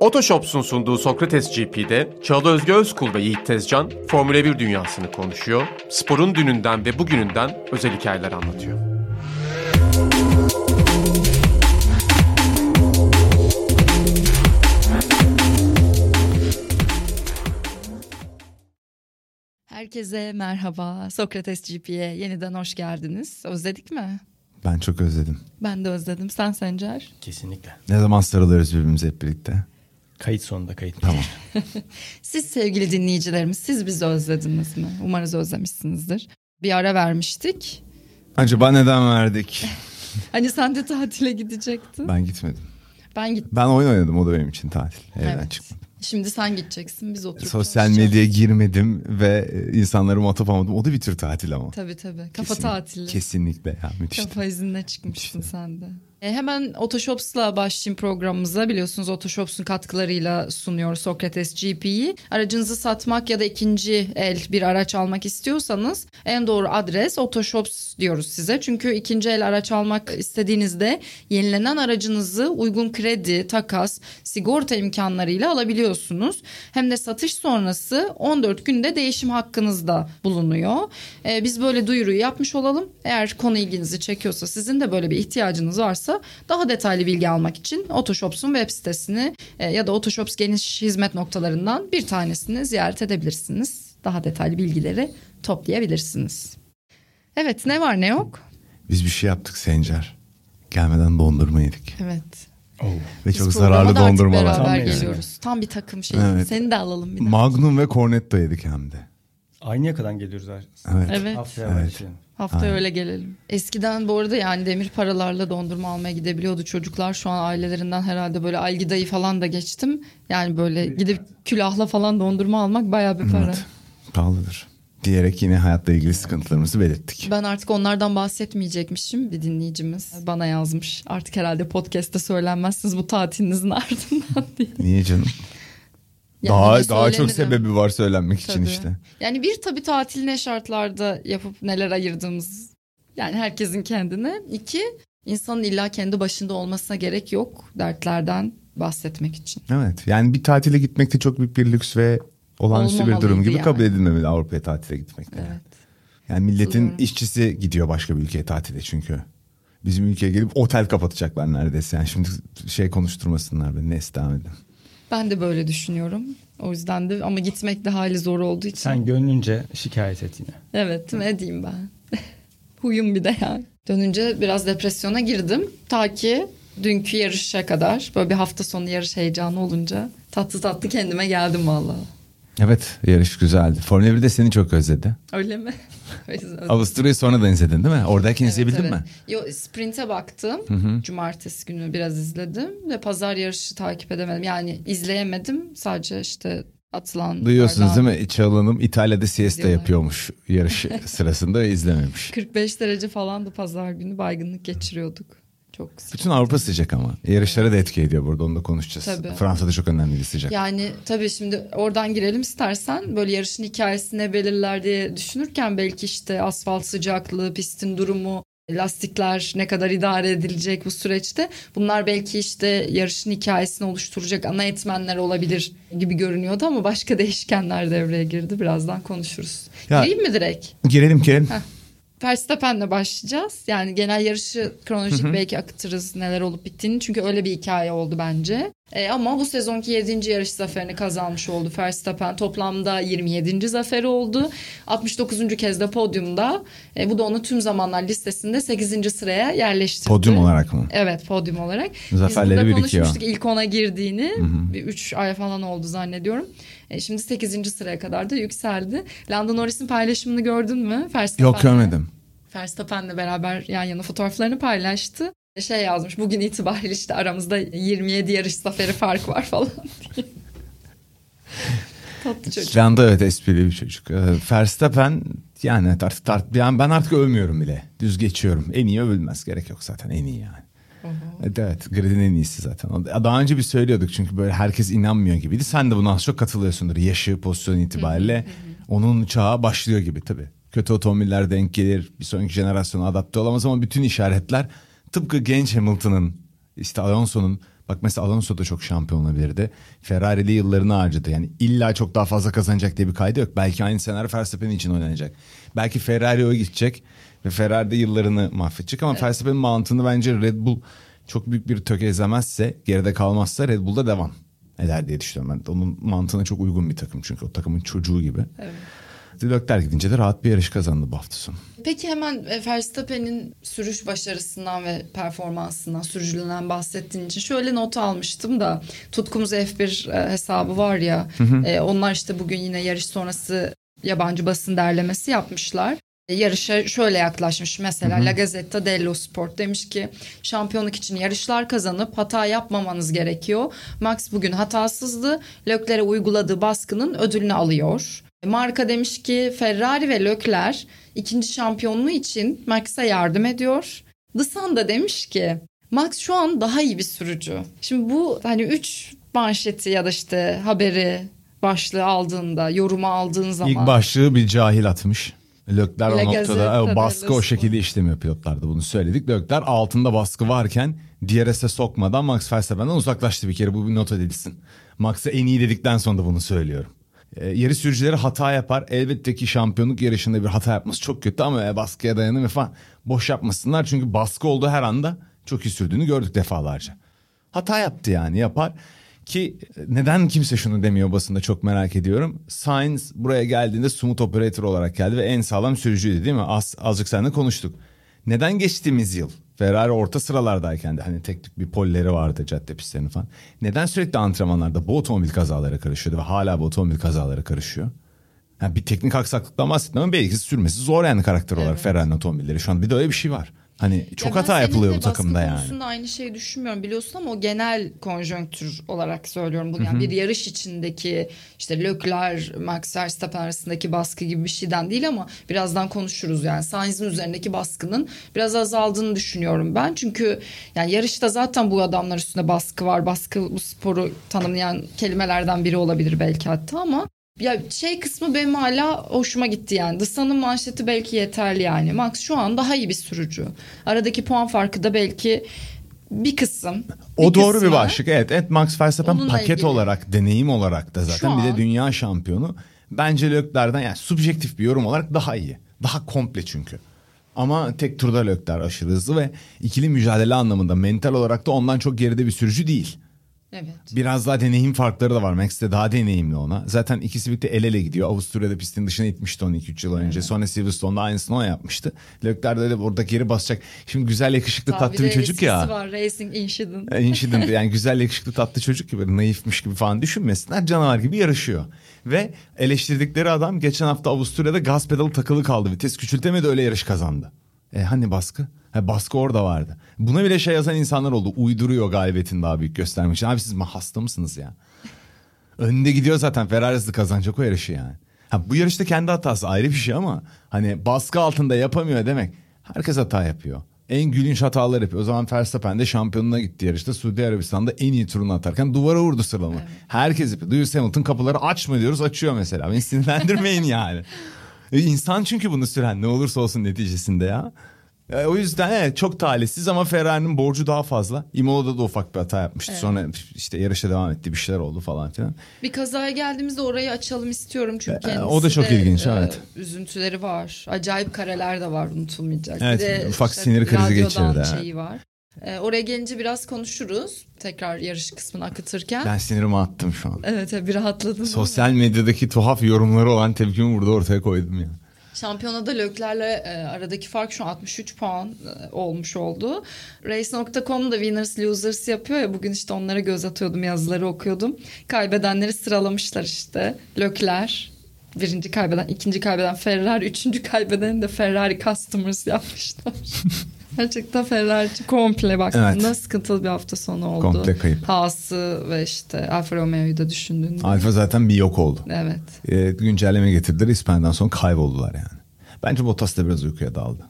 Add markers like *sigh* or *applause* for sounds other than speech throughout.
Otoshops'un sunduğu Sokrates GP'de Çağla Özge Özkul ve Yiğit Tezcan Formula 1 dünyasını konuşuyor, sporun dününden ve bugününden özel hikayeler anlatıyor. Herkese merhaba. Sokrates GP'ye yeniden hoş geldiniz. Özledik mi? Ben çok özledim. Ben de özledim. Sen Sencer? Kesinlikle. Ne zaman sarılıyoruz birbirimize hep birlikte? Kayıt sonunda kayıt. Tamam. *laughs* Siz sevgili dinleyicilerimiz siz bizi özlediniz mi? Umarız özlemişsinizdir. Bir ara vermiştik. Acaba neden verdik? *laughs* Hani sen de tatile gidecektin. Ben gitmedim. Ben gittim. Ben oyun oynadım o da benim için tatil. Evden Evet. çıkmadım. Şimdi sen gideceksin biz oturup Sosyal medyaya girmedim ve e, insanları muhatap almadım. O da bir tür tatil ama. Tabii tabii. Kafa Kesin- tatili. Kesinlikle ya müthiş. Kafa iznine çıkmışsın İşte. sen de. E, hemen Otoshops'la başlayayım programımıza. Biliyorsunuz Otoshops'un katkılarıyla sunuyor Sokrates GP'yi. Aracınızı satmak ya da ikinci el bir araç almak istiyorsanız en doğru adres Otoshops diyoruz size. Çünkü ikinci el araç almak istediğinizde yenilenen aracınızı uygun kredi, takas, sigorta imkanlarıyla alabiliyorsunuz. Hem de satış sonrası 14 günde değişim hakkınız da bulunuyor. Ee, biz böyle duyuruyu yapmış olalım. Eğer konu ilginizi çekiyorsa sizin de böyle bir ihtiyacınız varsa daha detaylı bilgi almak için Otoshops'un web sitesini e, ya da Otoshops geniş hizmet noktalarından bir tanesini ziyaret edebilirsiniz. Daha detaylı bilgileri toplayabilirsiniz. Evet ne var ne yok? Biz bir şey yaptık Sencer. Gelmeden dondurma yedik. Evet. Oo. Ve Biz çok zararlı dondurmalar. beraber Tam yani. geliyoruz. Tam bir takım şey. Evet. Seni de alalım bir daha. Magnum ve Cornetto yedik hem de. Aynı yakadan geliyoruz her. Evet. Evet. Haftaya Evet. başlayalım. Haftaya Aynen. öyle gelelim. Eskiden bu arada yani demir paralarla dondurma almaya gidebiliyordu çocuklar. Şu an ailelerinden herhalde böyle algidayı falan da geçtim. Yani böyle gidip külahla falan dondurma almak bayağı bir para. Evet. Pahalıdır. Diyerek yine hayatla ilgili sıkıntılarımızı belirttik. Ben artık onlardan bahsetmeyecekmişim. Bir dinleyicimiz bana yazmış. Artık herhalde podcast'te söylenmezsiniz bu tatilinizin *laughs* ardından diye. Niye canım? Yani daha daha çok sebebi var söylenmek için Tabii. işte. Yani bir tabii tatil ne şartlarda yapıp neler ayırdığımız yani herkesin kendine. İki insanın illa kendi başında olmasına gerek yok dertlerden bahsetmek için. Evet yani bir tatile gitmek de çok büyük bir lüks ve olağanüstü bir durum gibi yani. kabul edilmemeli Avrupa'ya tatile gitmek de. Evet. Yani milletin Katılıyorum. işçisi gidiyor başka bir ülkeye tatile çünkü. Bizim ülkeye gelip otel kapatacaklar neredeyse. Yani şimdi şey konuşturmasınlar beni. Neyse devam edin. Ben de böyle düşünüyorum. O yüzden de ama gitmek de hali zor olduğu için. Sen gönlünce şikayet et yine. Evet ne diyeyim ben. *laughs* Huyum bir de yani. Dönünce biraz depresyona girdim. Ta ki dünkü yarışa kadar böyle bir hafta sonu yarış heyecanı olunca tatlı tatlı kendime geldim vallahi. Evet yarış güzeldi. Formula 1 de seni çok özledi. Öyle mi? *laughs* Avusturya'yı sonradan izledin değil mi? Oradayken Evet, izleyebildin evet. mi? Yo sprinte baktım. Cumartesi günü biraz izledim ve pazar yarışı takip edemedim. Yani izleyemedim. Sadece işte atılan Duyuyorsunuz değil mi? Çağla Hanım İtalya'da siesta yapıyormuş yarış *laughs* sırasında ve izlememiş. 45 derece falandı pazar günü baygınlık geçiriyorduk. Çok Bütün Avrupa sıcak ama. Yarışlara da etki ediyor burada onu da konuşacağız. Tabii. Fransa'da çok önemli bir sıcak. Yani tabii şimdi oradan girelim istersen böyle yarışın hikayesi ne belirler diye düşünürken belki işte asfalt sıcaklığı, pistin durumu, lastikler ne kadar idare edilecek bu süreçte bunlar belki işte yarışın hikayesini oluşturacak ana etmenler olabilir gibi görünüyordu ama başka *laughs* değişkenler devreye girdi. Birazdan konuşuruz. Ya- Gireyim mi direkt? Girelim girelim. Verstappen'le başlayacağız. Yani genel yarışı kronolojik belki akıtırız neler olup bittiğini. Çünkü öyle bir hikaye oldu bence. E, ama bu sezonki 7. yarış zaferini kazanmış oldu Verstappen. Toplamda 27. zaferi oldu. 69. kez de podyumda. E, bu da onu tüm zamanlar listesinde 8. sıraya yerleştirdi. Podyum olarak mı? Evet podyum olarak. Zaferleri Biz birikiyor. konuşmuştuk ilk ona girdiğini. Bir 3 ay falan oldu zannediyorum. E, şimdi 8. sıraya kadar da yükseldi. Lando Norris'in paylaşımını gördün mü? Verstappen'le. Yok görmedim. Verstappen'le beraber yan yana fotoğraflarını paylaştı. Şey yazmış bugün itibariyle işte aramızda 27 yarış zaferi fark var *laughs* falan diye. Tatlı çocuk. Lando evet esprili bir çocuk. Ee, Verstappen yani artık tart, yani ben artık övmüyorum bile. Düz geçiyorum. En iyi övülmez. Gerek yok zaten en iyi yani. Evet, evet gridin en iyisi zaten. Daha önce bir söylüyorduk çünkü böyle herkes inanmıyor gibiydi. Sen de buna az çok katılıyorsundur. Yaşı, pozisyon itibariyle onun çağı başlıyor gibi tabii. Kötü otomobiller denk gelir. Bir sonraki jenerasyona adapte olamaz ama bütün işaretler tıpkı genç Hamilton'ın işte Alonso'nun Bak mesela Alonso da çok şampiyon olabilirdi. Ferrari'li yıllarını harcadı. Yani illa çok daha fazla kazanacak diye bir kaydı yok. Belki aynı senaryo Verstappen için oynanacak. Belki Ferrari o gidecek ve Ferrari'de yıllarını mahvedecek ama evet. Verstappen'in mantığını bence Red Bull çok büyük bir tökezlemezse, geride kalmazsa Red Bull'da devam eder diye düşünüyorum. Ben onun mantığına çok uygun bir takım çünkü o takımın çocuğu gibi. Evet. Leclerc gidince de rahat bir yarış kazandı bu hafta sonu. Peki hemen e, Verstappen'in sürüş başarısından ve performansından, sürücülüğünden bahsettiğin için şöyle not almıştım da Tutkumuz F1 e, hesabı var ya hı hı. E, onlar işte bugün yine yarış sonrası yabancı basın derlemesi yapmışlar. Yarışa şöyle yaklaşmış mesela hı hı. La Gazzetta dello Sport demiş ki şampiyonluk için yarışlar kazanıp hata yapmamanız gerekiyor. Max bugün hatasızdı. Leclerc'e uyguladığı baskının ödülünü alıyor. Marka demiş ki Ferrari ve Leclerc ikinci şampiyonluğu için Max'a yardım ediyor. The Sun da demiş ki Max şu an daha iyi bir sürücü. Şimdi bu hani üç manşeti ya da işte haberi başlığı aldığında, yorumu aldığın zaman. İlk başlığı bir cahil atmış. Lökler o noktada o baskı o şekilde işlemiyor pilotlarda bunu söyledik. Lökler altında baskı varken DRS'e sokmadan Max Verstappen'den uzaklaştı bir kere bu bir not edilsin. Max'a en iyi dedikten sonra da bunu söylüyorum. E, yarı sürücüleri hata yapar. Elbette ki şampiyonluk yarışında bir hata yapması çok kötü ama e, baskıya dayanır falan boş yapmasınlar. Çünkü baskı olduğu her anda çok iyi sürdüğünü gördük defalarca. Hata yaptı yani yapar. Ki e, neden kimse şunu demiyor basında çok merak ediyorum. Sainz buraya geldiğinde smooth operator olarak geldi ve en sağlam sürücüydü değil mi? Az, azıcık seninle konuştuk. Neden geçtiğimiz yıl Ferrari orta sıralardayken de hani tek tük bir polleri vardı cadde pistlerinin falan. Neden sürekli antrenmanlarda bu otomobil kazaları karışıyordu ve hala bu otomobil kazaları karışıyor? Yani bir teknik aksaklıktan bahsettim ama belki sürmesi zor yani karakter olarak evet. Ferrari'nin otomobilleri. Şu an bir de öyle bir şey var. Hani çok ya hata yapılıyor bu takımda yani. konusunda aynı şeyi düşünmüyorum biliyorsun ama o genel konjonktür olarak söylüyorum. Bu yani bir yarış içindeki işte Leclerc, Max Verstappen arasındaki baskı gibi bir şeyden değil ama birazdan konuşuruz yani. Sainz'in üzerindeki baskının biraz azaldığını düşünüyorum ben. Çünkü yani yarışta zaten bu adamlar üstünde baskı var. Baskı bu sporu tanımlayan kelimelerden biri olabilir belki hatta ama ya şey kısmı benim hala hoşuma gitti yani. Dısa'nın manşeti belki yeterli yani. Max şu an daha iyi bir sürücü. Aradaki puan farkı da belki bir kısım. O bir doğru kısmı, bir başlık. Evet, evet Max Verstappen paket ilgili. olarak, deneyim olarak da zaten an, bir de dünya şampiyonu. Bence Leclerc'den yani subjektif bir yorum olarak daha iyi. Daha komple çünkü. Ama tek turda Leclerc aşırı hızlı ve ikili mücadele anlamında mental olarak da ondan çok geride bir sürücü değil. Evet. Biraz daha deneyim farkları da var. Max de daha deneyimli ona. Zaten ikisi birlikte el ele gidiyor. Avusturya'da pistin dışına itmişti onu 2-3 yıl önce. Evet. Sonra Silverstone'da aynısını o yapmıştı. Leclerc de orada geri basacak. Şimdi güzel yakışıklı Tabii tatlı bir çocuk ya. var Racing Incident. E, incident yani güzel yakışıklı tatlı çocuk gibi naifmiş gibi falan düşünmesinler. Canavar gibi yarışıyor. Ve eleştirdikleri adam geçen hafta Avusturya'da gaz pedalı takılı kaldı. Vites küçültemedi öyle yarış kazandı. E hani baskı? Ha, baskı orada vardı. Buna bile şey yazan insanlar oldu. Uyduruyor galibiyetin daha büyük göstermek için. Abi siz hasta mısınız ya? Önde gidiyor zaten Ferrari'si kazanacak o yarışı yani. Ha, bu yarışta kendi hatası ayrı bir şey ama hani baskı altında yapamıyor demek. Herkes hata yapıyor. En gülünç hatalar yapıyor. O zaman Verstappen de şampiyonuna gitti yarışta. Suudi Arabistan'da en iyi turunu atarken duvara vurdu sıralama. Evet. Herkes yapıyor. Lewis Hamilton kapıları açma diyoruz açıyor mesela. Beni sinirlendirmeyin yani. *laughs* E, insan çünkü bunu süren ne olursa olsun neticesinde ya. E, o yüzden evet, çok talihsiz ama Ferrari'nin borcu daha fazla. Imola'da da ufak bir hata yapmıştı. Evet. Sonra işte yarışa devam etti bir şeyler oldu falan filan. Bir kazaya geldiğimizde orayı açalım istiyorum çünkü kendisi e, O da çok de, ilginç e, evet. Üzüntüleri var. Acayip kareler de var unutulmayacak. Evet bir de ufak işte, sinir krizi geçirdi. şeyi var. E, oraya gelince biraz konuşuruz. Tekrar yarış kısmını akıtırken. Ben sinirimi attım şu an. Evet bir rahatladım. Sosyal medyadaki tuhaf yorumları olan tepkimi burada ortaya koydum ya. Şampiyonada Lökler'le e, aradaki fark şu an 63 puan e, olmuş oldu. Race.com da winners losers yapıyor ya bugün işte onlara göz atıyordum yazıları okuyordum. Kaybedenleri sıralamışlar işte. Lökler birinci kaybeden, ikinci kaybeden Ferrari, üçüncü kaybeden de Ferrari Customers yapmışlar. *laughs* Gerçekten Ferrari komple baktığında evet. sıkıntılı bir hafta sonu oldu. Komple kayıp. Haas'ı ve işte Alfa Romeo'yu da düşündüğünde. Alfa zaten bir yok oldu. Evet. Ee, güncelleme getirdiler. İspanya'dan sonra kayboldular yani. Bence Bottas da biraz uykuya daldı.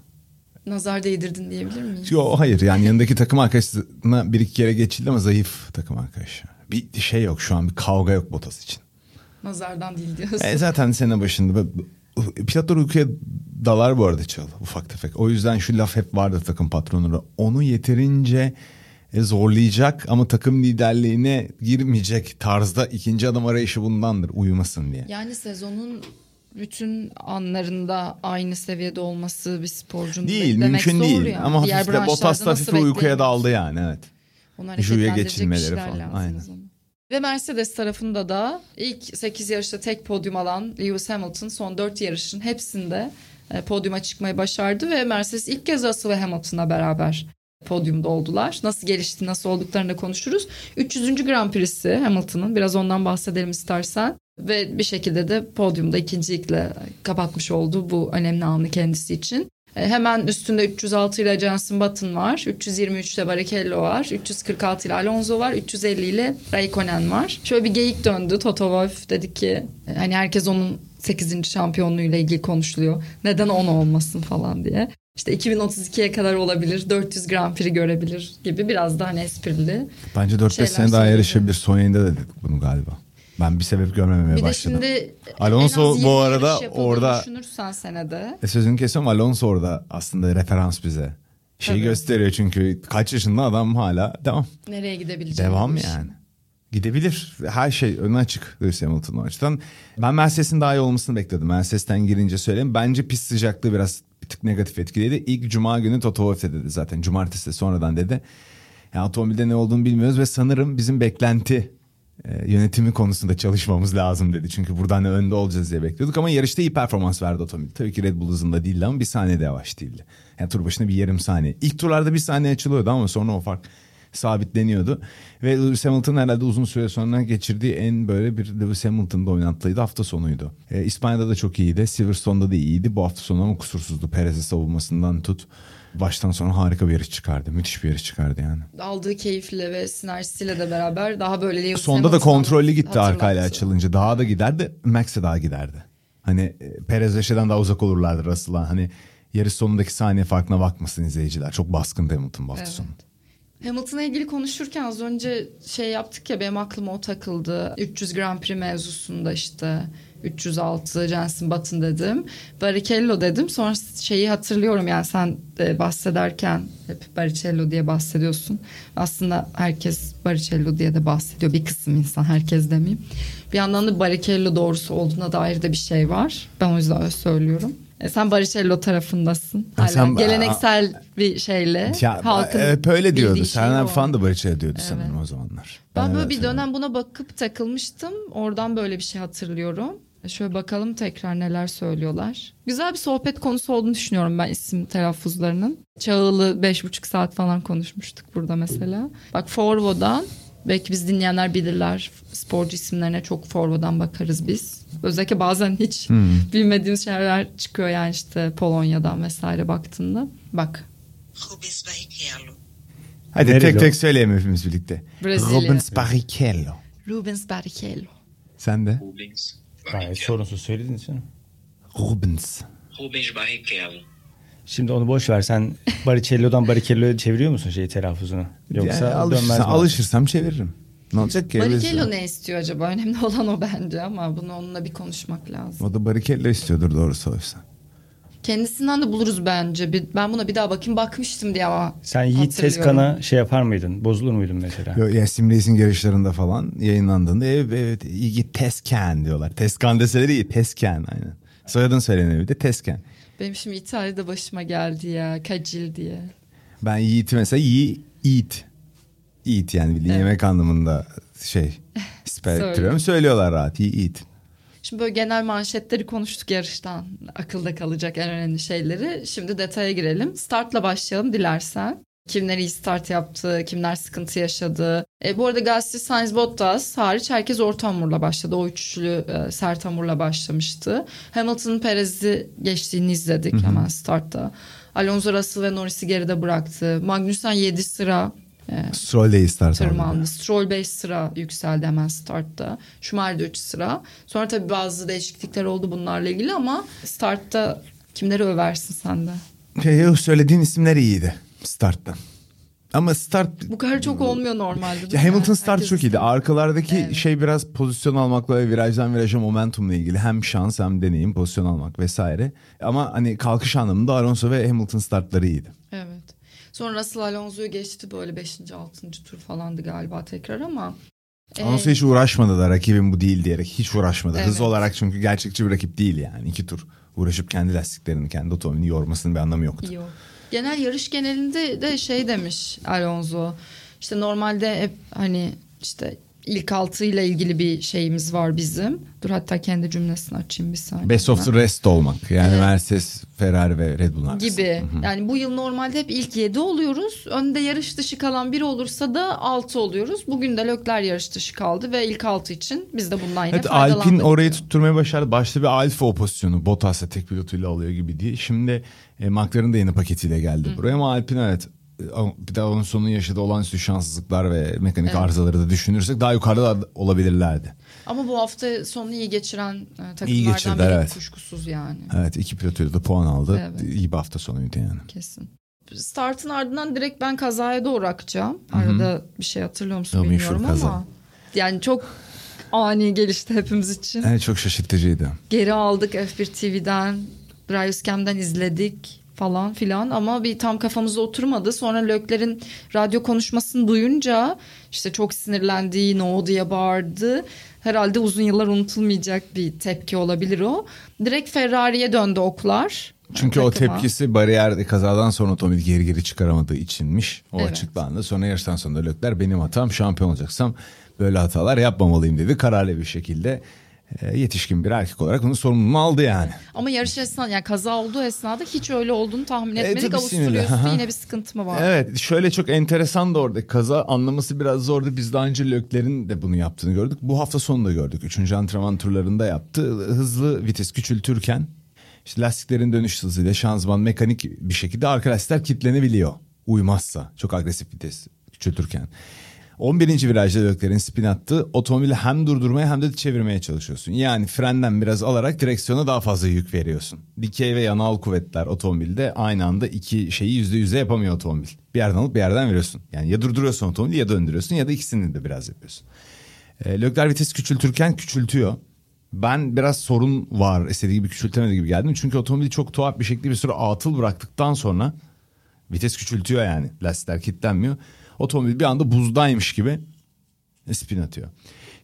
Nazar değdirdin diyebilir miyiz? Yok hayır yani yanındaki takım arkadaşına bir iki kere geçildi ama zayıf takım arkadaşı. Bir şey yok şu an bir kavga yok Bottas için. Nazardan değil diyorsun. E zaten sene başında pilotlar uykuya dalar bu arada çal ufak tefek. O yüzden şu laf hep vardı takım patronları. Onu yeterince e, zorlayacak ama takım liderliğine girmeyecek tarzda ikinci adam arayışı bundandır uyumasın diye. Yani sezonun bütün anlarında aynı seviyede olması bir sporcunun Değil beklemek mümkün zor değil yani. ama Diğer hafif de Bottas da hafif uykuya daldı yani evet. Juya geçilmeleri falan, aynen. Ve Mercedes tarafında da ilk 8 yarışta tek podyum alan Lewis Hamilton son 4 yarışın hepsinde e, podyuma çıkmayı başardı ve Mercedes ilk kez Russell ve Hamilton'la beraber podyumda oldular. Nasıl gelişti, nasıl olduklarını konuşuruz. 300. Grand Prix'si Hamilton'ın. Biraz ondan bahsedelim istersen. Ve bir şekilde de podyumda ikincilikle kapatmış oldu bu önemli anı kendisi için. E, Hemen üstünde 306 ile Jenson Button var. 323 ile Barrichello var. 346 ile Alonso var. 350 ile Raikkonen var. Şöyle bir geyik döndü. Toto Wolff dedi ki e, hani herkes onun 8. şampiyonluğuyla ilgili konuşuluyor. Neden 10 olmasın falan diye. İşte 2032'ye kadar olabilir. 400 Grand Prix görebilir gibi biraz daha hani esprili. Bence 4-5 Şeyler sene daha yarışabilir. Son yayında da dedik bunu galiba. Ben bir sebep görmememeye Bir de başladım. şimdi Alonso en az 20 bu arada orada- düşünürsen senede. E sözünü kesiyorum Alonso orada aslında referans bize. Şey Tabii. gösteriyor çünkü kaç yaşında adam hala devam. Nereye gidebileceğini. Devam bu iş. yani. Gidebilir. Her şey önüne açık Lewis Hamilton o açıdan. Ben Mercedes'in daha iyi olmasını bekledim. Mercedes'ten girince söyleyeyim. Bence pist sıcaklığı biraz bir tık negatif etkiledi. İlk cuma günü Toto Wolff de dedi zaten. Cumartesi de sonradan dedi. Yani otomobilde ne olduğunu bilmiyoruz ve sanırım bizim beklenti yönetimi konusunda çalışmamız lazım dedi. Çünkü buradan da önde olacağız diye bekliyorduk ama yarışta iyi performans verdi otomobil. Tabii ki Red Bull hızında değildi ama bir saniye de yavaş değildi. Yani tur başına bir yarım saniye. İlk turlarda bir saniye açılıyordu ama sonra o fark sabitleniyordu. Ve Lewis Hamilton herhalde uzun süre sonra geçirdiği en böyle bir Lewis Hamilton'da oynattıydı hafta sonuydu. E, İspanya'da da çok iyiydi. Silverstone'da da iyiydi. Bu hafta sonu ama kusursuzdu. Perez'in savunmasından tut. Baştan sona harika bir yarış çıkardı. Müthiş bir yarış çıkardı yani. aldığı keyifle ve sinerjisiyle de beraber daha böyle Lewis Sonda da kontrollü gitti arkayla açılınca. Daha da giderdi. Max'e daha giderdi. Hani e, Perez ve şeyden daha uzak olurlardı Russell'a. Hani yarış sonundaki saniye farkına bakmasın izleyiciler. Çok baskın Hamilton bu hafta Evet. sonu. Hamilton'la ilgili konuşurken az önce şey yaptık ya benim aklıma o takıldı. 300 Grand Prix mevzusunda işte 306 Jenson Button dedim. Barrichello dedim. Sonra şeyi hatırlıyorum yani sen de bahsederken hep Barrichello diye bahsediyorsun. Aslında herkes Barrichello diye de bahsediyor. Bir kısım insan herkes demeyeyim. Bir yandan da Barrichello doğrusu olduğuna dair de bir şey var. Ben o yüzden öyle söylüyorum. E, sen Barrichello tarafındasın. Ha, Hala sen- geleneksel bir şeyle. Ya, halkın hep öyle diyordu. bildiği şey falan da Barış'a diyordu Evet. sanırım o zamanlar. Ben öyle böyle bir dönem buna bakıp takılmıştım. Oradan böyle bir şey hatırlıyorum. Şöyle bakalım tekrar neler söylüyorlar. Güzel bir sohbet konusu olduğunu düşünüyorum ben isim telaffuzlarının. Çağılı beş buçuk saat falan konuşmuştuk burada mesela. Bak Forvo'dan belki biz dinleyenler bilirler. Sporcu isimlerine çok Forvo'dan bakarız biz. Özellikle bazen hiç Hmm. bilmediğimiz şeyler çıkıyor yani işte Polonya'dan vesaire baktığında. Bak Rubens Barrichello. Hadi Nereli tek o? tek söyleyelim hepimiz birlikte. Brezilya. Rubens Barrichello. Rubens Barrichello. Sen de? Rubens Gayet sorunsuz söylediniz canım. Rubens. Rubens Barrichello. Şimdi onu boş ver. Sen Barrichello'dan Barrichello'ya çeviriyor musun şeyi telaffuzunu? Yoksa Yani dönmez alışırsam, çeviririm. Ne olacak ki? Barrichello ne istiyor acaba? Önemli olan o bence ama bunu onunla bir konuşmak lazım. O da Barrichello istiyordur doğrusu oysa. Kendisinden de buluruz bence. Bir- Ben buna bir daha bakayım bakmıştım diye ama Sen Yiğit hatırlıyorum. Tezkan'a şey yapar mıydın? Bozulur muydun mesela? Yo, ya Sim Racing yarışlarında falan yayınlandığında evet, evet iyi Tesken diyorlar. Teskan deseler iyi Tesken aynen. Soyadın söyleniyor bir de Tesken. Benim şimdi İtalya'da başıma geldi ya. Kacil diye. Ben Yiğit'i mesela Yi, Eat. Eat yani bildiğin Evet. yemek anlamında şey *laughs* spektrum söylüyorlar rahat. Yi Eat. Şimdi böyle genel manşetleri konuştuk yarıştan. Akılda kalacak en önemli şeyleri. Şimdi detaya girelim. Startla başlayalım dilersen. Kimler iyi start yaptı, kimler sıkıntı yaşadı. E, bu arada Gasly, Sainz, Bottas hariç herkes orta hamurla başladı. O üçlü e, sert hamurla başlamıştı. Hamilton'ın Perez'i geçtiğini izledik hemen startta. Alonso, Russell ve Norris'i geride bıraktı. Magnussen 7 sıra e, Stroll de iyi start aldı. tırmandı. Stroll 5 sıra yükseldi hemen startta. Schumacher de 3 sıra. Sonra tabii bazı değişiklikler oldu bunlarla ilgili ama startta kimleri översin sen de? Şey, söylediğin isimler iyiydi startta. Ama start Bu kadar çok olmuyor normalde. Ya mi? Hamilton start Herkes- çok iyiydi. Arkalardaki Evet. şey biraz pozisyon almakla ve virajdan viraja momentumla ilgili. Hem şans hem deneyim, pozisyon almak vesaire. Ama hani kalkış anlamında Alonso ve Hamilton startları iyiydi. Evet. Sonra Russell Alonso'yu geçti böyle 5. 6. tur falandı galiba tekrar ama. e, Alonso hiç uğraşmadı da rakibim bu değil diyerek hiç uğraşmadı. Evet. Hız olarak çünkü gerçekçi bir rakip değil yani. iki tur uğraşıp kendi lastiklerini kendi otomobilini yormasının bir anlamı yoktu. Yok. Genel yarış genelinde de şey demiş Alonso. İşte normalde hep hani işte ilk altı ile ilgili bir şeyimiz var bizim. Dur hatta kendi cümlesini açayım bir saniye. Best of the rest olmak. Yani Mercedes, Ferrari ve Red Bull'un arasında. gibi. Yani bu yıl normalde hep ilk 7 oluyoruz. Önde yarış dışı kalan biri olursa da 6 oluyoruz. Bugün de Lökler yarış dışı kaldı ve ilk 6 için biz de bundan yine Evet faydalandık. Alpin orayı tutturmaya başardı. Başta bir Alfa o pozisyonu Bottas'la tek pilotuyla alıyor gibi diye. Şimdi e, McLaren da yeni paketiyle geldi buraya ama Alpin evet bir de onun sonunun yaşadığı olağanüstü şanssızlıklar ve mekanik arızaları da düşünürsek daha yukarıda da olabilirlerdi. Ama bu hafta sonunu iyi geçiren e, takımlardan İyi geçirdiler, biri evet. kuşkusuz yani. Evet iki pilotuyla da puan aldı. Evet. İyi bir hafta sonuydu yani. Kesin. Startın ardından direkt ben kazaya doğru akacağım. Arada bir şey hatırlıyor musun O meşhur bilmiyorum kaza. ama. Yani çok ani gelişti hepimiz için. Evet çok şaşırtıcıydı. Geri aldık F1 TV'den, Brayuscam'den izledik falan filan ama bir tam kafamıza oturmadı. Sonra Lökler'in radyo konuşmasını duyunca işte çok sinirlendiği no diye bağırdı. Herhalde uzun yıllar unutulmayacak bir tepki olabilir o. Direkt Ferrari'ye döndü oklar. Çünkü o Takıma. tepkisi bariyerde kazadan sonra otomobil geri geri çıkaramadığı içinmiş. O Evet. açıklandı. Sonra yarıştan sonra Lökler benim hatam şampiyon olacaksam böyle hatalar yapmamalıyım dedi. Kararlı bir şekilde yetişkin bir erkek olarak onun sorumluluğunu aldı yani. Ama yarış esnasında yani kaza olduğu esnada hiç öyle olduğunu tahmin E, etmedik. tabii sinirli. Avusturya üstü Aha. yine bir sıkıntı mı var? Evet şöyle çok enteresan da orada kaza anlaması biraz zordu. Biz daha önce Lökler'in de bunu yaptığını gördük. Bu hafta sonu da gördük. Üçüncü antrenman turlarında yaptı. Hızlı vites küçültürken işte lastiklerin dönüş hızıyla şanzıman mekanik bir şekilde arka lastikler kilitlenebiliyor. Uymazsa çok agresif vites küçültürken. 11. virajda Lökler'in spin attı. Otomobili hem durdurmaya hem de çevirmeye çalışıyorsun. Yani frenden biraz alarak direksiyona daha fazla yük veriyorsun. Dikey ve yanal kuvvetler otomobilde aynı anda iki şeyi yüzde yüze yapamıyor otomobil. Bir yerden alıp bir yerden veriyorsun. Yani ya durduruyorsun otomobili ya döndürüyorsun ya da ikisini de biraz yapıyorsun. E, Lökler vites küçültürken küçültüyor. Ben biraz sorun var istediği gibi küçültemedi gibi geldim. Çünkü otomobili çok tuhaf bir şekilde bir süre atıl bıraktıktan sonra vites küçültüyor yani. Lastikler kilitlenmiyor. Otomobil bir anda buzdaymış gibi spin atıyor.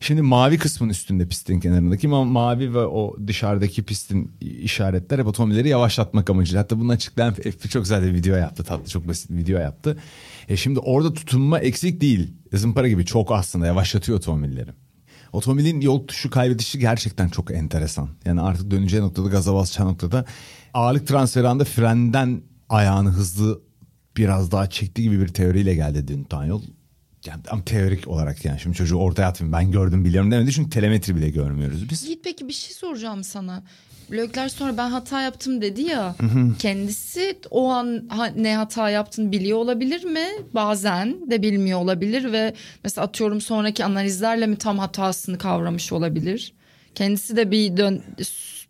Şimdi mavi kısmın üstünde pistin kenarındaki ma- mavi ve o dışarıdaki pistin işaretler hep otomobilleri yavaşlatmak amacıyla. Hatta bunu açıklayan *laughs* F1 çok güzel bir video yaptı. Tatlı çok basit bir video yaptı. E şimdi orada tutunma eksik değil. Zımpara gibi çok aslında yavaşlatıyor otomobilleri. Otomobilin yol tuşu kaybedişi gerçekten çok enteresan. Yani artık döneceği noktada gaza basacağı noktada ağırlık transferi anda frenden ayağını hızlı biraz daha çekti gibi bir teoriyle geldi dün Tanyol. Yani ama teorik olarak yani şimdi çocuğu ortaya atayım ben gördüm biliyorum demedi çünkü telemetri bile görmüyoruz biz. Yiğit peki bir şey soracağım sana. Lökler sonra ben hata yaptım dedi ya. kendisi o an ha- ne hata yaptığını biliyor olabilir mi? Bazen de bilmiyor olabilir ve mesela atıyorum sonraki analizlerle mi tam hatasını kavramış olabilir? Kendisi de bir dön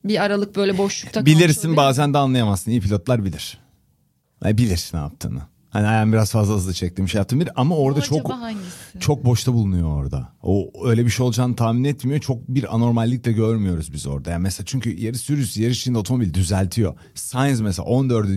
bir aralık böyle boşlukta Bilirsin bazen de anlayamazsın. İyi pilotlar bilir. Yani bilir ne yaptığını. Hani ayağım biraz fazla hızlı çektim şey yaptım bir ama orada Bu çok hangisi? çok boşta bulunuyor orada. O öyle bir şey olacağını tahmin etmiyor. Çok bir anormallik de görmüyoruz biz orada. Yani mesela çünkü yarış sürücüsü yarış içinde otomobil düzeltiyor. Sainz mesela 14.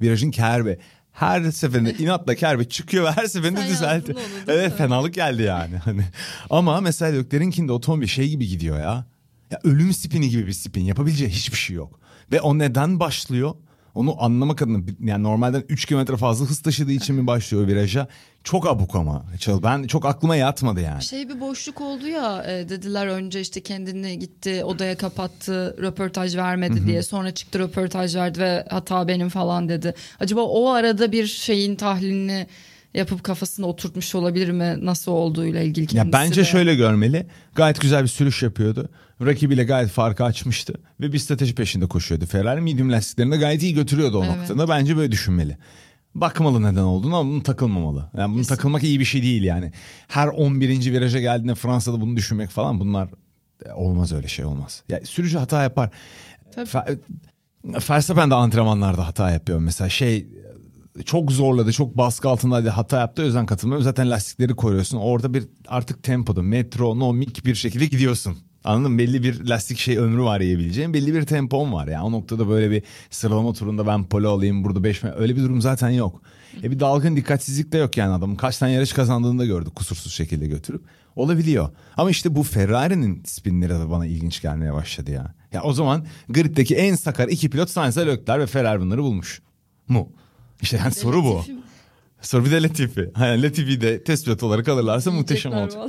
virajın kerbe. Her seferinde inatla kerbe çıkıyor ve her seferinde Sen Evet mi? fenalık geldi yani. Hani ama mesela Lökler'inkinde otomobil şey gibi gidiyor ya. Ya ölüm spini gibi bir spin yapabileceği hiçbir şey yok. Ve o neden başlıyor? Onu anlamak adına yani normalden 3 kilometre fazla hız taşıdığı için mi başlıyor viraja? Çok abuk ama. Ben çok aklıma yatmadı yani. Şey bir boşluk oldu ya e, dediler önce işte kendini gitti odaya kapattı röportaj vermedi diye sonra çıktı röportaj verdi ve hata benim falan dedi. Acaba o arada bir şeyin tahlilini yapıp kafasına oturtmuş olabilir mi nasıl olduğuyla ilgili kendisi Ya bence de. şöyle görmeli. Gayet güzel bir sürüş yapıyordu. Rakibiyle gayet farkı açmıştı. Ve bir strateji peşinde koşuyordu. Ferrari medium lastiklerini de gayet iyi götürüyordu o Evet. noktada. Bence böyle düşünmeli. Bakmalı neden olduğunu ama bunu takılmamalı. Yani bunu takılmak iyi bir şey değil yani. Her 11. viraja geldiğinde Fransa'da bunu düşünmek falan bunlar e, olmaz öyle şey olmaz. Ya sürücü hata yapar. Tabii. Fe- Verstappen de antrenmanlarda hata yapıyor. Mesela şey çok zorladı, çok baskı altındaydı, hata yaptı, o yüzden katılmıyor. Zaten lastikleri koruyorsun. Orada bir artık tempoda, metronomik bir şekilde gidiyorsun. Anladın mı? Belli bir lastik şey ömrü var yiyebileceğin. Belli bir tempon var. Yani o noktada böyle bir sıralama turunda ben polo alayım burada 5 öyle bir durum zaten yok. E bir dalgın dikkatsizlik de yok yani adamın. Kaç tane yarış kazandığını da gördük kusursuz şekilde götürüp. Olabiliyor. Ama işte bu Ferrari'nin spinleri de bana ilginç gelmeye başladı ya. Ya o zaman griddeki en sakar iki pilot Sainz Leclerc ve Ferrari bunları bulmuş. Mu? İşte yani soru bu. Soru bir de Latifi. Yani Latifi de test pilot olarak alırlarsa muhteşem olacak.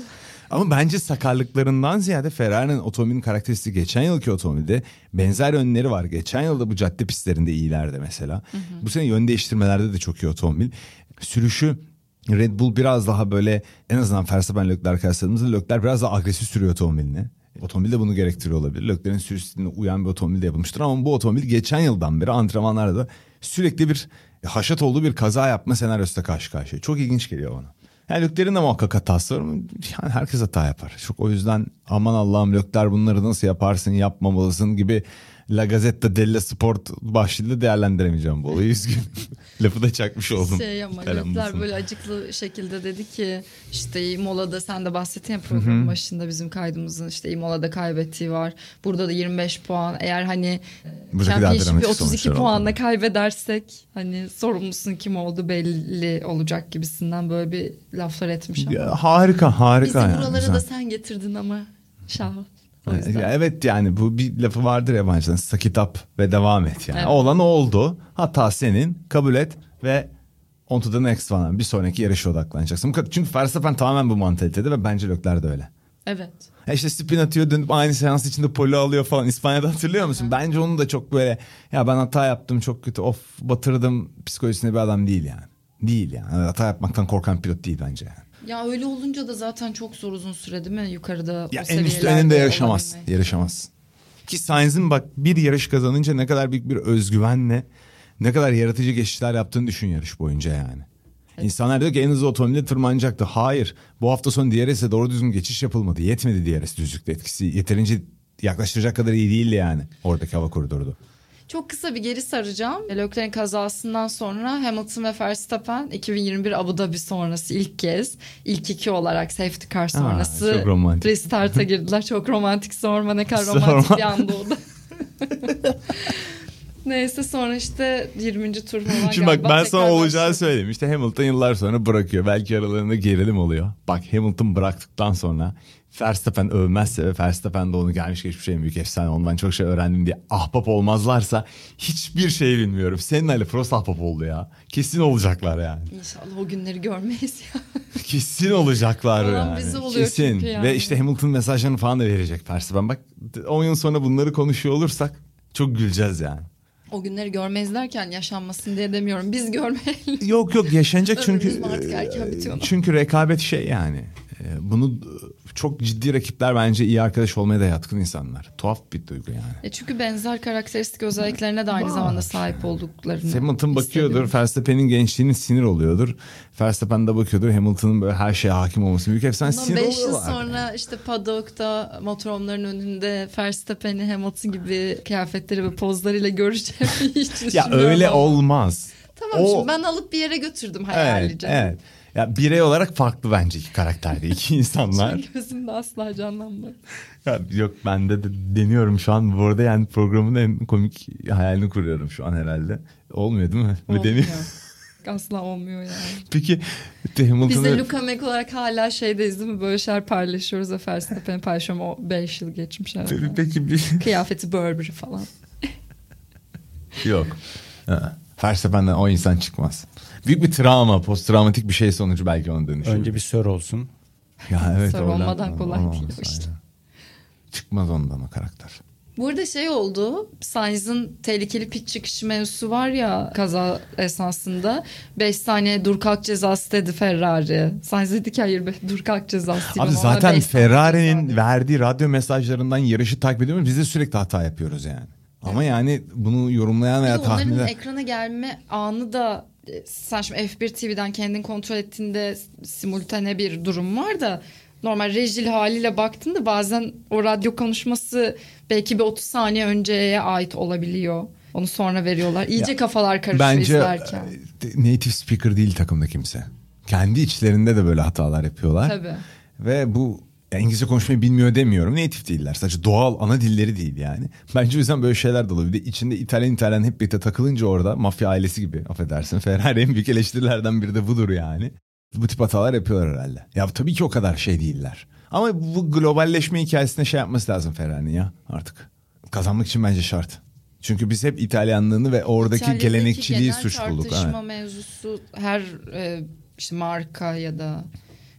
Ama bence sakarlıklarından ziyade Ferrari'nin otomobilin karakteristiği geçen yılki otomobilde benzer yönleri var. Geçen yılda bu cadde pistlerinde iyilerdi mesela. Bu sene yön değiştirmelerde de çok iyi otomobil. Sürüşü Red Bull biraz daha böyle en azından Verstappen Leclerc kıyasladığımızda Leclerc biraz daha agresif sürüyor otomobilini. Otomobil de bunu gerektiriyor olabilir. Leclerc'in sürüş stiline uyan bir otomobil de yapılmıştır ama bu otomobil geçen yıldan beri antrenmanlarda da sürekli bir haşat olduğu bir kaza yapma senaryosuyla karşı karşıya. Çok ilginç geliyor bana. Yani Leclerc'in de muhakkak hatası var? Yani herkes hata yapar. Çok o yüzden aman Allah'ım Leclerc bunları nasıl yaparsın yapmamalısın gibi La Gazzetta dello Sport başlığıyla değerlendiremeyeceğim bu olayı üzgünüm. *laughs* Lafı da çakmış oldum. Şey ama basın. böyle acıklı şekilde dedi ki işte Imola'da sen de bahsettin ya programın başında bizim kaydımızın işte Imola'da kaybettiği var. Burada da 25 puan. Eğer hani Championship'i dramatik 32 sonuçlar oldu. puanla kaybedersek hani sorumlusun kim oldu belli olacak gibisinden böyle bir laflar etmiş ama. Ya, harika harika. Bizi yani, buralara güzel. da sen getirdin ama şah. Ya. Evet yani bu bir lafı vardır yabancıdan suck it up ve devam et yani. Evet. Olan oldu. Hata senin kabul et ve on to the next falan bir sonraki yarışa odaklanacaksın. Çünkü Verstappen tamamen bu mantalitede ve bence Leclerc de öyle. Evet. Ya işte spin atıyor dönüp aynı seans içinde polo alıyor falan. İspanya'da hatırlıyor musun? Bence onu da çok böyle ya ben hata yaptım çok kötü of batırdım psikolojisinde bir adam değil yani. Değil yani. Hata yapmaktan korkan pilot değil bence yani. Ya öyle olunca da zaten çok zor uzun süre değil mi yukarıda Ya o en üst önünde yarışamaz. olabilmek. Yarışamaz. Ki Sainz'in bak bir yarış kazanınca ne kadar büyük bir özgüvenle ne kadar yaratıcı geçişler yaptığını düşün yarış boyunca yani. İnsanlar diyor ki en hızlı otomobille tırmanacaktı. Hayır. Bu hafta sonu DRS'e doğru düzgün geçiş yapılmadı. Yetmedi DRS düzlükte etkisi. Yeterince yaklaştıracak kadar iyi değildi yani. Oradaki hava koridoru. Çok kısa bir geri saracağım. Leclerc'in kazasından sonra Hamilton ve Verstappen 2021 Abu Dhabi sonrası ilk kez ilk iki olarak safety car sonrası romantik. restart'a girdiler. Çok romantik sorma ne kadar *laughs* Sorma. romantik bir anda oldu. *laughs* Neyse sonra işte 20. tur falan Şimdi bak ben sana olacağı söyleyeyim. İşte Hamilton yıllar sonra bırakıyor. Belki aralarında gerilim oluyor. Bak Hamilton bıraktıktan sonra Verstappen övmezse ve Verstappen de onu gelmiş geçmiş en büyük efsane ondan çok şey öğrendim diye ahbap olmazlarsa hiçbir şey bilmiyorum. Senin Ali Prost ahbap oldu ya. Kesin olacaklar yani. İnşallah o günleri görmeyiz ya. *laughs* Kesin olacaklar Olan yani. bize oluyor Kesin. çünkü yani. Ve işte Hamilton mesajlarını falan da verecek Verstappen. Bak 10 yıl sonra bunları konuşuyor olursak çok güleceğiz yani. O günleri görmeyiz derken yaşanmasın diye demiyorum. Biz görmeyelim. Yok yok yaşanacak çünkü bitiyor? çünkü rekabet şey yani. Ee, Bunu e, çok ciddi rakipler bence iyi arkadaş olmaya da yatkın insanlar. Tuhaf bir duygu yani. E çünkü benzer karakteristik özelliklerine de aynı Var. zamanda sahip olduklarını Hamilton bakıyordur. Verstappen'in gençliğinin sinir oluyordur. Verstappen de bakıyordur, Hamilton'ın böyle her şeye hakim olması büyük efsane Bundan sinir 5 yıl sonra işte paddock'ta motorhomların önünde Verstappen'i Hamilton gibi kıyafetleri ve pozlarıyla göreceğimi *laughs* hiç Ya öyle ama. olmaz. Tamam O- şimdi ben alıp bir yere götürdüm Evet, hayallice. evet. Ya birey olarak farklı bence iki karakterde iki *laughs* insanlar. Gözümde asla canlanmadı. Ya yok bende de deniyorum şu an. Bu arada yani programın en komik hayalini kuruyorum şu an herhalde. Olmuyor değil mi? Olmuyor. deniyor. *laughs* Asla olmuyor yani. Peki Biz de Hamilton'ı Luka Mac olarak hala şeydeyiz değil mi? Böyle şeyler paylaşıyoruz ve Verstappen'i paylaşıyorum. O 5 yıl geçmiş herhalde. Peki bir *laughs* Kıyafeti Burberry falan. yok. Ha. Verstappen'den o insan çıkmaz. Büyük bir travma, post travmatik bir şey sonucu belki ona dönüşür. Önce bir sör olsun. ya evet oradan- olmadan kolay olmaz, değil o işte. aynen. Çıkmaz ondan o karakter. Burada şey oldu. Sainz'ın tehlikeli pit çıkışı mevzusu var ya kaza esnasında. 5 saniye dur kalk cezası dedi Ferrari. Sainz dedi ki hayır be, dur kalk cezası değil. Abi ona zaten Ferrari'nin verdiği radyo mesajlarından yarışı takip ediyoruz. Biz de sürekli hata yapıyoruz yani. Ama yani bunu yorumlayan veya tahmin onların eden... ekrana gelme anı da sen şimdi F1 TV'den kendin kontrol ettiğinde simultane bir durum var da normal rejil haliyle baktığında bazen o radyo konuşması belki bir 30 saniye önceye ait olabiliyor. Onu sonra veriyorlar. İyice Ya, kafalar karışıyor Bence izlerken. e, native speaker değil takımda kimse. Kendi içlerinde de böyle hatalar yapıyorlar. Tabii. Ve bu İngilizce konuşmayı bilmiyor demiyorum. Native değiller. Sadece doğal ana dilleri değil yani. *laughs* Bence o yüzden böyle şeyler de oluyor. Bir de içinde İtalyan İtalyan hep birlikte takılınca orada mafya ailesi gibi affedersin. *laughs* Ferrari en büyük eleştirilerden biri de budur yani. Bu tip hatalar yapıyorlar herhalde. Ya tabii ki o kadar şey değiller. Ama bu globalleşme hikayesine şey yapması lazım Ferrari'nin ya artık. Kazanmak için bence şart. Çünkü biz hep İtalyanlığını ve oradaki İtalya'daki gelenekçiliği suç bulduk. tartışma Evet. mevzusu her e, işte marka ya da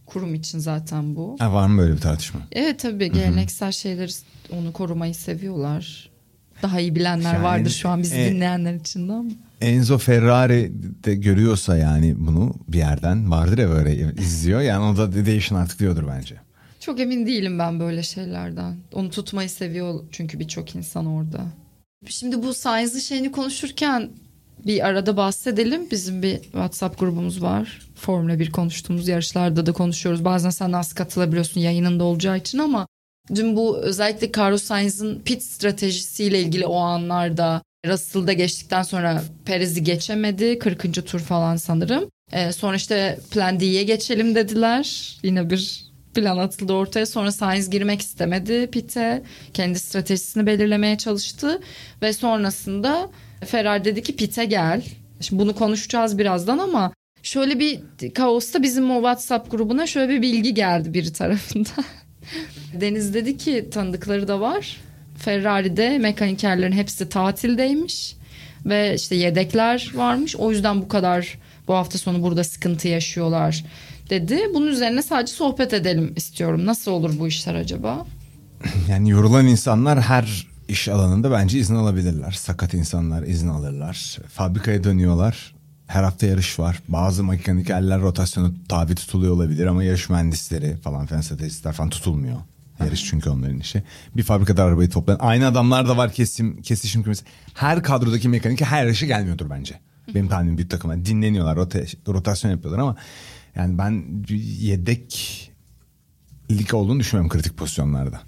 kurum için zaten bu. Ha, var mı böyle bir tartışma? Evet tabii geleneksel şeyleri onu korumayı seviyorlar. Daha iyi bilenler Yani, vardır şu an bizi e, dinleyenler için de ama. Enzo Ferrari de görüyorsa yani bunu bir yerden vardır ya böyle izliyor. Yani o da değişin artık diyordur bence. Çok emin değilim ben böyle şeylerden. Onu tutmayı seviyor çünkü birçok insan orada. Şimdi bu Science'ın şeyini konuşurken bir arada bahsedelim. Bizim bir WhatsApp grubumuz var. Formula 1 konuştuğumuz yarışlarda da konuşuyoruz. Bazen sen az katılabiliyorsun yayınında olacağı için ama dün bu özellikle Carlos Sainz'ın pit stratejisiyle ilgili o anlarda Russell'da geçtikten sonra Perez'i geçemedi. 40. tur falan sanırım. Ee, sonra işte Plan D'ye geçelim dediler. Yine bir plan atıldı ortaya. Sonra Sainz girmek istemedi pit'e. Kendi stratejisini belirlemeye çalıştı. Ve sonrasında Ferrari dedi ki pit'e gel. Şimdi bunu konuşacağız birazdan ama şöyle bir kaosta bizim o WhatsApp grubuna şöyle bir bilgi geldi biri tarafından. *laughs* Deniz dedi ki tanıdıkları da var. Ferrari'de mekanikerlerin hepsi tatildeymiş ve işte yedekler varmış. O yüzden bu kadar bu hafta sonu burada sıkıntı yaşıyorlar dedi. Bunun üzerine sadece sohbet edelim istiyorum. Nasıl olur bu işler acaba? *laughs* Yani yorulan insanlar her iş alanında bence izin alabilirler. Sakat insanlar izin alırlar. Fabrikaya dönüyorlar. Her hafta yarış var. Bazı mekanikerler rotasyonu tabi tutuluyor olabilir ama yarış mühendisleri falan filan stratejistler falan tutulmuyor. Yarış çünkü onların işi. Bir fabrikada arabayı toplayan aynı adamlar da var kesim, kesişim kümesi. Her kadrodaki mekanik her yarışa gelmiyordur bence. Benim tahminim bir takım. Yani dinleniyorlar, rota- rotasyon yapıyorlar ama yani ben yedek lig olduğunu düşünmüyorum kritik pozisyonlarda.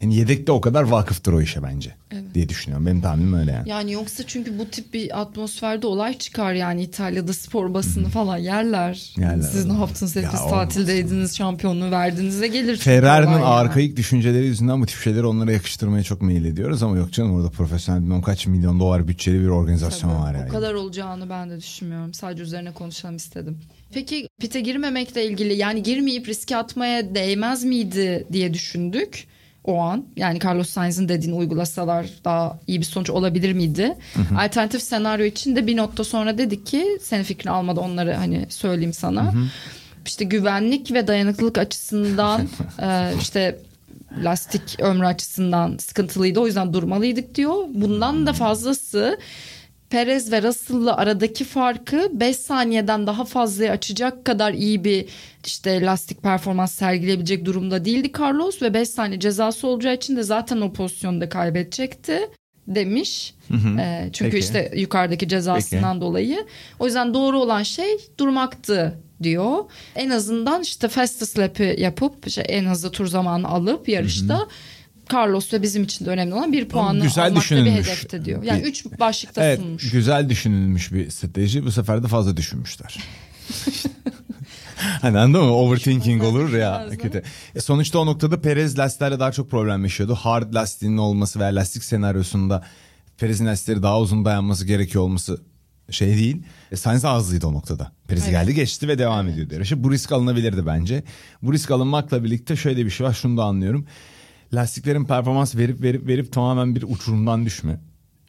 Yani yedekte o kadar vakıftır o işe bence diye düşünüyorum. Benim tahminim öyle yani. Yani yoksa çünkü bu tip bir atmosferde olay çıkar yani İtalya'da spor basını falan yerler. Yerler. Siz ne yaptınız Ya hepiniz olmaz. tatildeydiniz şampiyonluğu verdinize gelir. Ferrari'nin olay yani. arkaik düşünceleri yüzünden bu tip şeyleri onlara yakıştırmaya çok meyil ediyoruz ama yok canım orada profesyonel bilmem kaç milyon dolar bütçeli bir organizasyon Tabii, var yani. O kadar olacağını ben de düşünmüyorum. Sadece üzerine konuşalım istedim. Peki pite girmemekle ilgili yani girmeyip riske atmaya değmez miydi diye düşündük o an. Yani Carlos Sainz'in dediğini uygulasalar daha iyi bir sonuç olabilir miydi? Alternatif senaryo için de bir nokta sonra dedik ki senin fikrini almadı onları hani söyleyeyim sana. İşte güvenlik ve dayanıklılık açısından *laughs* e, işte lastik ömrü açısından sıkıntılıydı. O yüzden durmalıydık diyor. Bundan da fazlası Perez ve Russell'la aradaki farkı 5 saniyeden daha fazla açacak kadar iyi bir işte lastik performans sergileyebilecek durumda değildi Carlos ve 5 saniye cezası olacağı için de zaten o pozisyonda kaybedecekti demiş. Ee, çünkü Peki. işte yukarıdaki cezasından dolayı. O yüzden doğru olan şey durmaktı diyor. En azından işte fastest lap'i yapıp işte en hızlı tur zamanı alıp yarışta Carlos ve bizim için de önemli olan bir puanı güzel almak da bir hedefte diyor. Yani üç başlıkta Evet sunmuş. güzel düşünülmüş bir strateji bu sefer de fazla düşünmüşler. hani anladın mı? Overthinking olur ya. Kötü. E sonuçta o noktada Perez lastiklerle daha çok problem yaşıyordu. Hard lastiğinin olması veya lastik senaryosunda Perez'in lastikleri daha uzun dayanması gerekiyor olması şey değil. E, Sainz ağızlıydı o noktada. Perez Evet. geldi geçti ve devam ediyordu yarışı. Bu risk alınabilirdi bence. Bu risk alınmakla birlikte şöyle bir şey var. Şunu da anlıyorum. Lastiklerin performans verip verip verip tamamen bir uçurumdan düşme.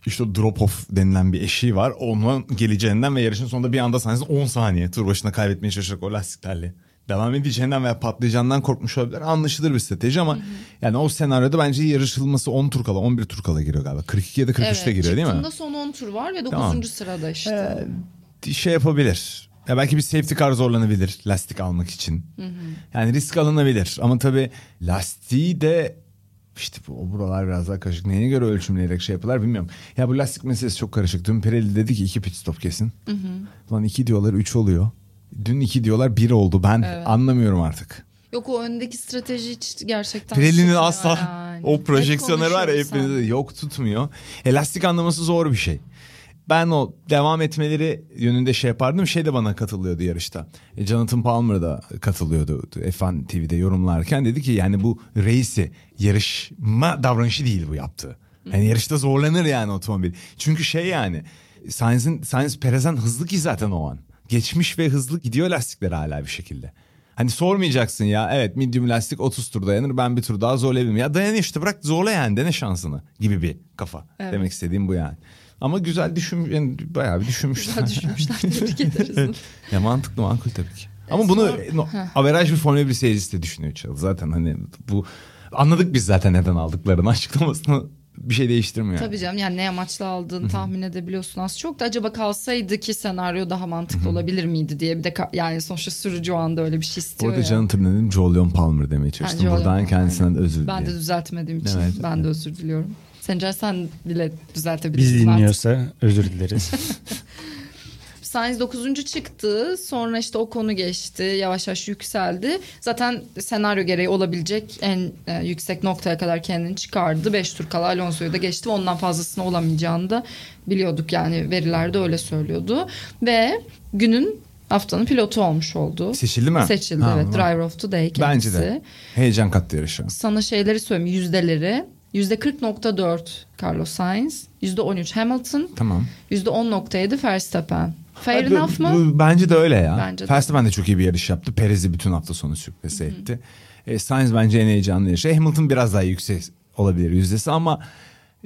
İşte o drop off denilen bir eşiği var. Onun geleceğinden ve yarışın sonunda bir anda Sainz'in 10 saniye tur başına kaybetmeye çalışacak o lastiklerle. Devam edeceğinden veya patlayacağından korkmuş olabilir. Anlaşılır bir strateji ama yani o senaryoda bence yarışılması 10 tur kala 11 tur kala giriyor galiba. 42 ya da 43'te giriyor değil mi? çıktığında son 10 tur var ve 9. Tamam. sırada işte. şey yapabilir. Ya belki bir safety car zorlanabilir lastik almak için. Yani risk alınabilir ama tabii lastiği de işte bu, o buralar biraz daha karışık. Neye göre ölçümleyerek şey yapıyorlar bilmiyorum. Ya bu lastik meselesi çok karışık. Dün Pirelli dedi ki iki pit stop kesin. Lan iki diyorlar üç oluyor. Dün iki diyorlar bir oldu. Ben anlamıyorum artık. Yok o öndeki strateji hiç gerçekten Pirelli'nin asla yani. o projeksiyonları var ya hepinizde de yok tutmuyor. Elastik anlaması zor bir şey. Ben o devam etmeleri yönünde şey yapardım. Şey de bana katılıyordu yarışta. E, Jonathan Palmer da katılıyordu F1 TV'de yorumlarken. Dedi ki yani bu reisi yarışma davranışı değil bu yaptığı. Yani yarışta zorlanır yani otomobil. Çünkü şey yani Sainz'in Sainz Perez'den hızlı ki zaten o an. Geçmiş ve hızlı gidiyor lastikler hala bir şekilde. Hani sormayacaksın ya evet medium lastik 30 tur dayanır ben bir tur daha zorlayabilirim. Ya dayan işte bırak zorla yani dene şansını gibi bir kafa. Evet. Demek istediğim bu yani. Ama güzel düşün, yani bayağı bir düşünmüşler. Güzel düşünmüşler. *laughs* Tebrik ederiz. ya mantıklı makul tabii ki. Ama bunu no, averaj bir Formula 1 seyircisi de düşünüyor Çağıl. Zaten hani bu anladık biz zaten neden aldıklarını *laughs* açıklamasını bir şey değiştirmiyor. Tabii canım yani ne amaçla aldığını tahmin edebiliyorsun az çok da acaba kalsaydı ki senaryo daha mantıklı olabilir miydi diye bir de yani sonuçta sürücü o anda öyle bir şey istiyor ya. canım tırnadım Jolion Palmer demeye çalıştım. Jolion Buradan kendisinden özür Ben de dilerim. düzeltmediğim için Evet. ben de özür diliyorum. Sencer sen bile düzeltebilirsin. Biz artık. dinliyorsa özür dileriz. *laughs* Sainz 9. çıktı. Sonra işte o konu geçti. Yavaş yavaş yükseldi. Zaten senaryo gereği olabilecek en e, yüksek noktaya kadar kendini çıkardı. 5 tur kala Alonso'yu da geçti. Ondan fazlasını olamayacağını da biliyorduk yani verilerde öyle söylüyordu. Ve günün haftanın pilotu olmuş oldu. Seçildi mi? Seçildi Ha, evet. ha. Driver of the Day kendisi. Bence de. Heyecan kattı yarışa. Sana şeyleri söyleyeyim yüzdeleri. %40.4 Carlos Sainz, %13 Hamilton, Tamam. %10.7 Verstappen. Fair Bu- enough mı? bence de öyle ya. Bence de. Verstappen de çok iyi bir yarış yaptı. Perez'i bütün hafta sonu sürpriz etti. E, Sainz bence en heyecanlı yarışı. Hamilton biraz daha yüksek olabilir yüzdesi ama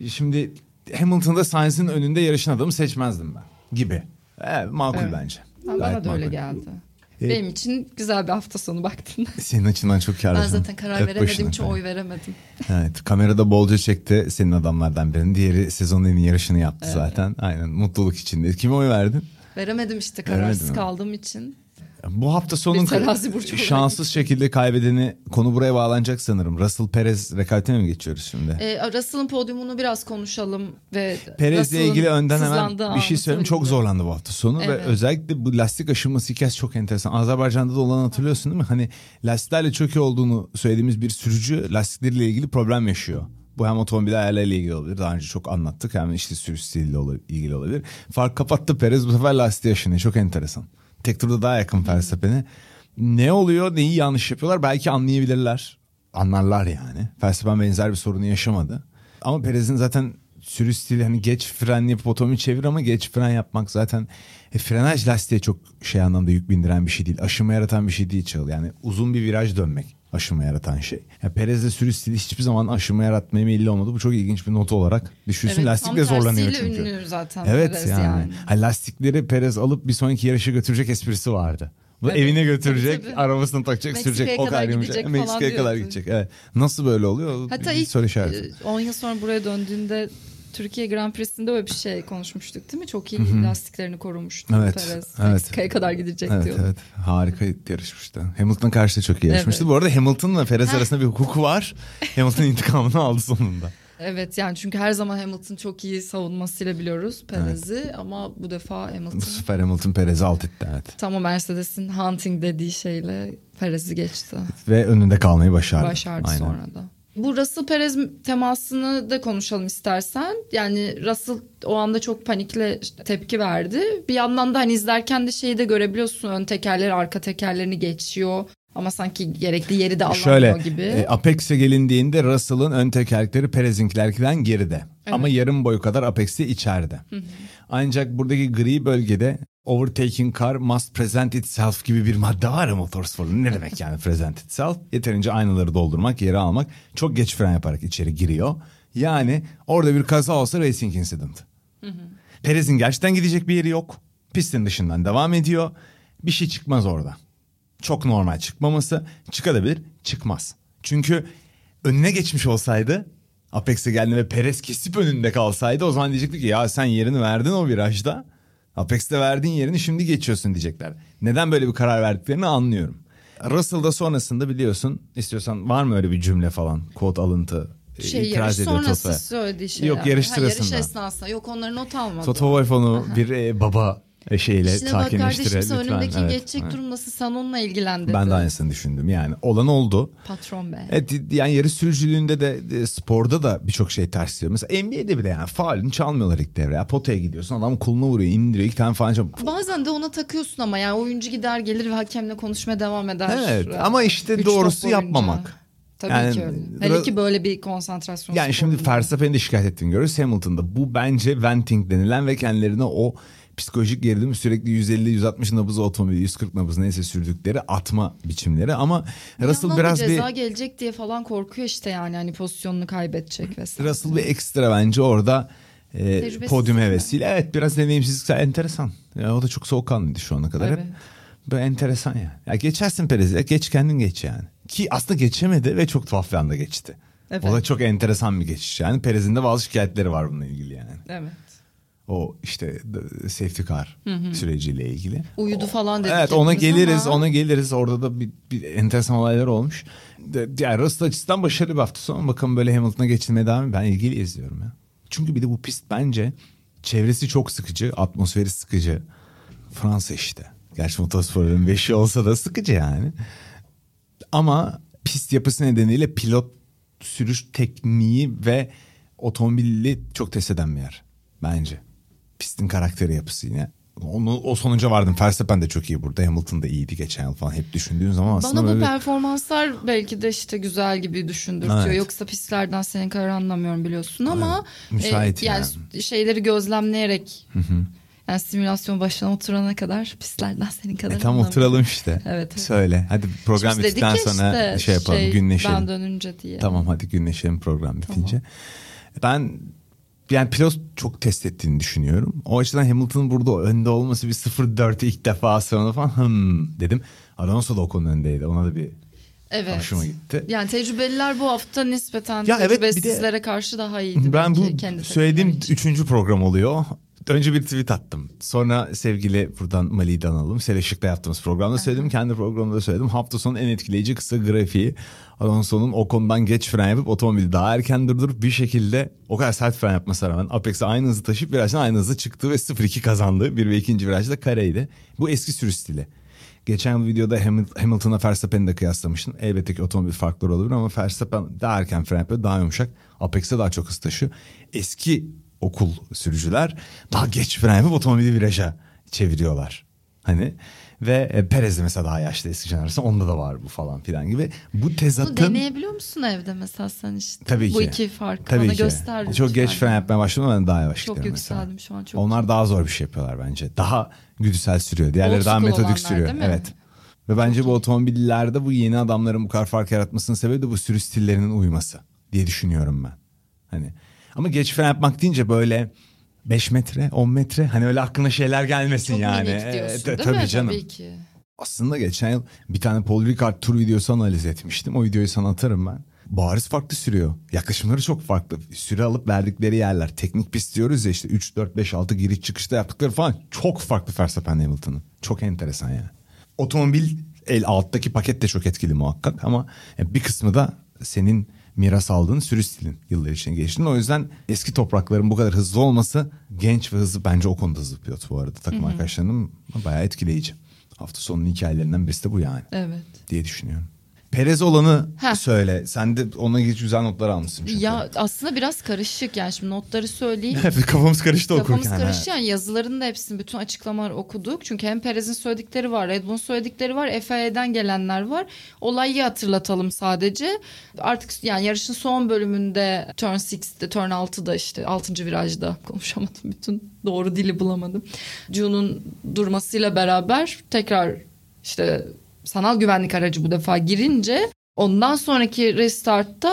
şimdi Hamilton'da Sainz'in önünde yarışın adamı seçmezdim ben gibi. Evet, makul Evet. bence. Ha, Gayet Bana da öyle geldi. E, Benim için güzel bir hafta sonu baktın. *laughs* Senin açından çok karlı. ben zaten karar veremediğim başını. için oy veremedim. Evet kamerada bolca çekti senin adamlardan birinin. Diğeri sezonun en iyi yarışını yaptı Evet. zaten. Aynen mutluluk içinde. Kime oy verdin? Veremedim işte kararsız mi? kaldığım için. Bu hafta sonun şanssız şekilde kaybedeni konu buraya bağlanacak sanırım. Russell Perez rekabetine mi geçiyoruz şimdi? Ee, Russell'ın podyumunu biraz konuşalım ve Perez'le ilgili önden hemen bir şey söyleyeyim. Çok zorlandı bu hafta sonu ve Evet. özellikle bu lastik aşınması hikayesi çok enteresan. Azerbaycan'da da olan hatırlıyorsun değil mi? Hani lastiklerle çok iyi olduğunu söylediğimiz bir sürücü lastikleriyle ilgili problem yaşıyor. Bu hem otomobil ayarlarıyla ilgili olabilir. Daha önce çok anlattık. Hem işte sürüş stiliyle ilgili olabilir. Fark kapattı Perez bu sefer lastiği aşınıyor. Çok enteresan. Tek turda daha yakın Verstappen'e. Ne oluyor, neyi yanlış yapıyorlar belki anlayabilirler. Anlarlar yani. Verstappen benzer bir sorunu yaşamadı. Ama Perez'in zaten sürüş stili hani geç fren yapıp otomobili çevir ama geç fren yapmak zaten e, frenaj lastiğe çok şey anlamda yük bindiren bir şey değil. Aşınma yaratan bir şey değil Çağıl. Yani uzun bir viraj dönmek aşınma yaratan şey. Ya Perez'de sürüş stili hiçbir zaman aşınma yaratmaya meyilli olmadı. Bu çok ilginç bir not olarak düşünsün. Evet, Lastik tam de zorlanıyor çünkü. ünlü zaten Evet Perez yani. yani. Ha, lastikleri Perez alıp bir sonraki yarışa götürecek esprisi vardı. Bu Evet, evine götürecek, tabii, tabii. arabasını takacak, Meksika'ya sürecek, o kadar gidecek Meksika'ya kadar gidecek. Evet. Nasıl böyle oluyor? Hatta bir ilk soru işareti. e, 10 yıl sonra buraya döndüğünde Türkiye Grand Prix'sinde öyle bir şey konuşmuştuk değil mi? Çok iyi lastiklerini korumuştu Evet, Perez. evet. Meksika'ya kadar gidecek Evet diyordu. evet harika yarışmıştı. Hamilton karşı da çok iyi yarışmıştı. Evet. Bu arada Hamilton'la Perez arasında bir hukuku var. *laughs* Hamilton intikamını aldı sonunda. Evet yani çünkü her zaman Hamilton çok iyi savunmasıyla biliyoruz Perez'i ama bu defa Hamilton Bu sefer Hamilton Perez'i alt etti evet. tam o Mercedes'in hunting dediği şeyle Perez'i geçti. Ve önünde kalmayı başardı. Başardı Aynen. sonra da. Bu Russell Perez temasını da konuşalım istersen. Yani Russell o anda çok panikle tepki verdi. Bir yandan da hani izlerken de şeyi de görebiliyorsun. Ön tekerleri arka tekerlerini geçiyor. Ama sanki gerekli yeri de alamıyor Şöyle gibi. e, Apex'e gelindiğinde Russell'ın ön tekerlekleri Perez'inkilerden geride. Ama yarım boyu kadar Apex'i içeride. Ancak buradaki gri bölgede overtaking car must present itself gibi bir madde var ya motorsporun. Ne demek yani present itself? Yeterince aynaları doldurmak, yeri almak. Çok geç fren yaparak içeri giriyor. Yani orada bir kaza olsa racing incident. Perez'in gerçekten gidecek bir yeri yok. Pistin dışından devam ediyor. Bir şey çıkmaz orada. Çok normal çıkmaması. Çıkabilir, çıkmaz. Çünkü önüne geçmiş olsaydı Apex'e geldi ve Perez kesip önünde kalsaydı o zaman diyecekti ki ya sen yerini verdin o virajda. Apex'te verdiğin yerini şimdi geçiyorsun diyecekler. Neden böyle bir karar verdiklerini anlıyorum. Russell'da sonrasında biliyorsun istiyorsan var mı öyle bir cümle falan kod alıntı şey itiraz ediyor sonrası Tota'ya. söylediği şeyler. Yok, yarış Ha, yarış sırasında. esnasında. Yok onları not almadım. Toto Wolff onu bir e, baba e, şeyle İşine bak sakinleştire lütfen. önündeki Evet. geçecek Evet. durumdasın sen onunla ilgilen dedi. Ben de aynısını düşündüm yani. Olan oldu. Patron be. Evet yani yarış sürücülüğünde de, de sporda da birçok şey ters diyor. Mesela NBA'de bile yani faulünü çalmıyorlar ilk devre. Ya, potaya gidiyorsun adam koluna vuruyor indiriyor iki tane falan. çal- Bazen de ona takıyorsun ama yani oyuncu gider gelir ve hakemle konuşmaya devam eder. Evet Ee, ama işte doğrusu yapmamak. Tabii Yani ki öyle. Hele ki böyle bir konsantrasyon. Yani şimdi. Verstappen'i de şikayet ettiğini görüyoruz Hamilton'da. Bu bence venting denilen ve kendilerine o psikolojik gerilimi sürekli 150-160 nabız otomobili 140 nabız neyse sürdükleri atma biçimleri ama Bir Russell biraz bir ceza gelecek diye falan korkuyor işte yani hani pozisyonunu kaybedecek vesaire. Russell bir ekstra bence orada e, podyum hevesiyle. Evet biraz deneyimsizlik enteresan. Ya, o da çok soğukkanlıydı şu ana kadar. Evet. Böyle enteresan yani. Ya geçersin Perez'e geç kendin geç yani. Ki aslında geçemedi ve çok tuhaf bir anda geçti. Evet. O da çok enteresan bir geçiş yani. Perez'in de bazı şikayetleri var bununla ilgili yani. Evet. O işte safety car süreciyle ilgili. Uyudu falan dedik. Evet ona geliriz ama- ona geliriz. Orada da bir, bir enteresan olaylar olmuş. Yani Russell açısından başarılı bir hafta sonu. Bakalım böyle Hamilton'a geçilmeye devam Ben ilgili izliyorum ya. Çünkü bir de bu pist bence çevresi çok sıkıcı. Atmosferi sıkıcı. Fransa işte. Gerçi motosporların beşi olsa da sıkıcı yani. Ama pist yapısı nedeniyle pilot sürüş tekniği ve otomobili çok test eden bir yer. Bence. Pistin karakteri yapısı yine. Onu, o sonuca vardım. Verstappen de çok iyi burada. Hamilton da iyiydi geçen yıl falan. Hep düşündüğün zaman aslında Bana bu böyle performanslar belki de işte güzel gibi düşündürtüyor. Evet. Yoksa pistlerden senin kadar anlamıyorum biliyorsun ama Müsait yani. yani. şeyleri gözlemleyerek yani simülasyon başına oturana kadar pistlerden senin kadar E, tam anlamıyorum. oturalım işte. *laughs* Evet, evet. Söyle. Hadi program Şimdi bittikten sonra işte, şey yapalım. günleşelim. Ben dönünce diye. Tamam hadi günleşelim program bitince. Ben yani pilot çok test ettiğini düşünüyorum. O açıdan Hamilton'ın burada önde olması bir 0-4 ilk defa sonra falan hmm dedim. Alonso da o konu öndeydi. Ona da bir Evet. hoşuma gitti. Yani tecrübeliler bu hafta nispeten Ya evet, bir de- tecrübesizlere karşı daha iyiydi. Ben bu söylediğim için. üçüncü program oluyor. Önce bir tweet attım. Sonra sevgili buradan Mali'den alalım. Seleşik'te yaptığımız programda söyledim. Kendi programda da söyledim. Hafta sonu en etkileyici kısa grafiği. Alonso'nun o konudan geç fren yapıp otomobili daha erken durdurup bir şekilde o kadar sert fren yapmasına rağmen Apex'e aynı hızı taşıyıp virajdan aynı hızı çıktı ve 0-2 kazandı. Bir ve ikinci virajda kareydi. Bu eski sürüş stili. Geçen videoda Hamil- Hamilton'a Verstappen'i de kıyaslamıştım. Elbette ki otomobil farkları olabilir ama Verstappen daha erken fren yapıyor, daha yumuşak. Apex'e daha çok hız taşıyor. Eski okul sürücüler daha geç fren yapıp otomobili viraja çeviriyorlar. Hani ve e, Perez de mesela daha yaşlı eski jenerasyon onda da var bu falan filan gibi. Bu Bunu tezatın deneyebiliyor musun evde mesela sen işte? Tabii Bu ki. iki farkı Tabii bana ki. göster. Çok geç lütfen. fren yapmaya başladım ben daha yavaş Çok gidiyorum mesela. yükseldim şu an, çok Onlar daha zor bir şey yapıyorlar bence. Daha güdüsel sürüyor. Diğerleri Old daha metodik sürüyor. Evet. Ve bence bu otomobillerde bu yeni adamların bu kadar fark yaratmasının sebebi de bu sürüş stillerinin uyması diye düşünüyorum ben. Hani ama geç fren yapmak deyince böyle 5 metre, 10 metre hani öyle aklına şeyler gelmesin Çok yani. minik diyorsun Ee, değil tabii mi? canım. Tabii ki. Aslında geçen yıl bir tane Paul Ricard tur videosu analiz etmiştim. O videoyu sana atarım ben. Bariz farklı sürüyor. Yaklaşımları çok farklı. Süre alıp verdikleri yerler. Teknik pist diyoruz ya işte 3, 4, 5, 6 giriş çıkışta yaptıkları falan çok farklı Verstappen Hamilton'ın. Çok enteresan yani. Otomobil el alttaki paket de çok etkili muhakkak ama bir kısmı da senin miras aldığın stilin yıllar içinde geçtiğin. O yüzden eski toprakların bu kadar hızlı olması genç ve hızlı bence o konuda hızlı pilot bu arada. Takım arkadaşlarının bayağı etkileyici. Hafta sonunun hikayelerinden birisi de bu yani Evet. diye düşünüyorum. Perez olanı Heh. söyle. Sen de ona ilgili güzel notlar almışsın çünkü. Ya aslında biraz karışık yani şimdi notları söyleyeyim. *laughs* Kafamız karıştı Kafamız okurken. karıştı yani yazıların da hepsini bütün açıklamaları okuduk. Çünkü hem Perez'in söyledikleri var, Red Bull'un söyledikleri var, FIA'den gelenler var. Olayı hatırlatalım sadece. Artık yani yarışın son bölümünde turn 6'de, turn 6'da işte 6. virajda *laughs* konuşamadım bütün doğru dili bulamadım. June'un durmasıyla beraber tekrar işte sanal güvenlik aracı bu defa girince ondan sonraki restartta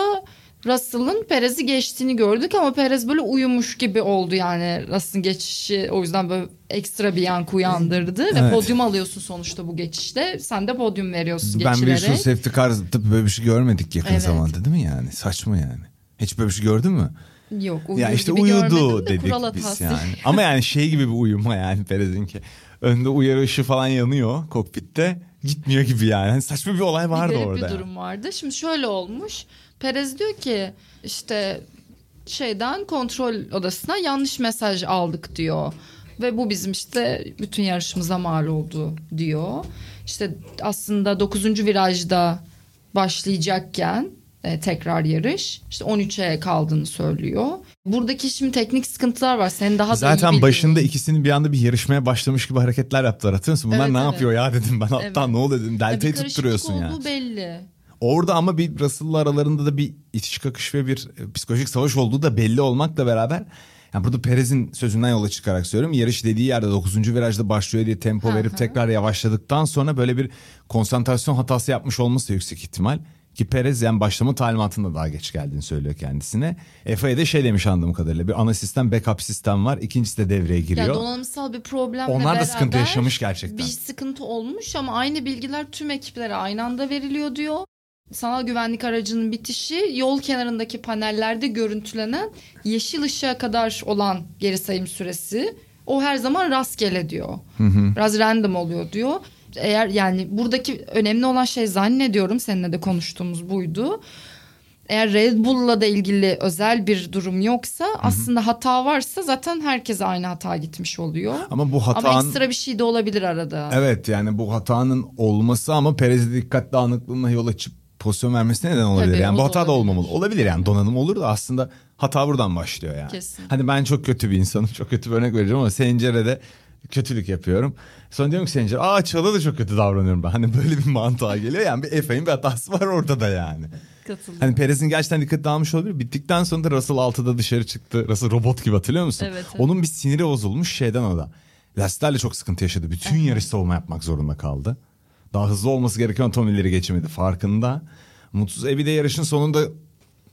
Russell'ın Perez'i geçtiğini gördük ama Perez böyle uyumuş gibi oldu yani Russell'ın geçişi o yüzden böyle ekstra bir yankı uyandırdı ve Evet. podyum alıyorsun sonuçta bu geçişte sen de podyum veriyorsun Ben bir geçilerek. sürü safety car'da böyle bir şey görmedik yakın Evet. zamanda değil mi yani? Saçma yani. Hiç böyle bir şey gördün mü? Yok uyuyor ya işte gibi uyudu de dedik kural biz yani. Ama yani şey gibi bir uyuma yani Perez'inki. Önde uyarı ışığı falan yanıyor kokpitte. Gitmiyor gibi yani. Hani saçma bir olay vardı bir orada. bir yani. durum vardı. Şimdi şöyle olmuş. Perez diyor ki işte şeyden kontrol odasına yanlış mesaj aldık diyor. Ve bu bizim işte bütün yarışımıza mal oldu diyor. İşte aslında 9. virajda başlayacakken e, tekrar yarış işte 13'e kaldığını söylüyor. Buradaki şimdi teknik sıkıntılar var. Senin daha da iyi Zaten bildiğin. başında ikisinin bir anda bir yarışmaya başlamış gibi hareketler yaptılar hatırlıyor musun? Bunlar Evet, ne evet. yapıyor ya dedim ben hatta Evet. ne oluyor dedim deltayı tutturuyorsun ya. olduğu belli. Orada ama bir Russell'la aralarında da bir itiş kakış ve bir e, psikolojik savaş olduğu da belli olmakla beraber yani burada Perez'in sözünden yola çıkarak söylüyorum. Yarış dediği yerde 9. virajda başlıyor diye tempo verip tekrar yavaşladıktan sonra böyle bir konsantrasyon hatası yapmış olması yüksek ihtimal. Ki Perez yani başlama talimatında daha geç geldiğini söylüyor kendisine. FIA de şey demiş anladığım kadarıyla bir ana sistem backup sistem var. İkincisi de devreye giriyor. Yani donanımsal bir problemle Onlar da sıkıntı yaşamış gerçekten. Bir sıkıntı olmuş ama aynı bilgiler tüm ekiplere aynı anda veriliyor diyor. Sanal güvenlik aracının bitişi yol kenarındaki panellerde görüntülenen yeşil ışığa kadar olan geri sayım süresi. O her zaman rastgele diyor. Biraz random oluyor diyor. Eğer yani buradaki önemli olan şey zannediyorum seninle de konuştuğumuz buydu. Eğer Red Bull'la da ilgili özel bir durum yoksa aslında hata varsa zaten herkese aynı hata gitmiş oluyor. Ama bu Ama hatanın... ekstra bir şey de olabilir arada. Evet yani bu hatanın olması ama Perez'e dikkat dağınıklığına yol açıp pozisyon vermesine neden olabilir. Tabii, yani bu hata da olabilir. olmamalı. Olabilir yani donanım olur da aslında hata buradan başlıyor yani. Kesin. Hani ben çok kötü bir insanım. *laughs* Çok kötü bir örnek vereceğim ama Sencere'de kötülük yapıyorum. Sonra diyorum ki Sencere aa Çağla da çok kötü davranıyorum ben. Hani böyle bir mantığa geliyor yani bir Efe'nin bir hatası var orada da yani. Katılıyorum. Hani Perez'in gerçekten dikkat dağılmış olabilir. Bittikten sonra da Russell 6'da dışarı çıktı. Russell robot gibi hatırlıyor musun? Evet, evet. Onun bir siniri bozulmuş şeyden o da. Lastiklerle çok sıkıntı yaşadı. Bütün yarış savunma yapmak zorunda kaldı. Daha hızlı olması gereken otomobilleri geçemedi farkında. Mutsuz. E bir de yarışın sonunda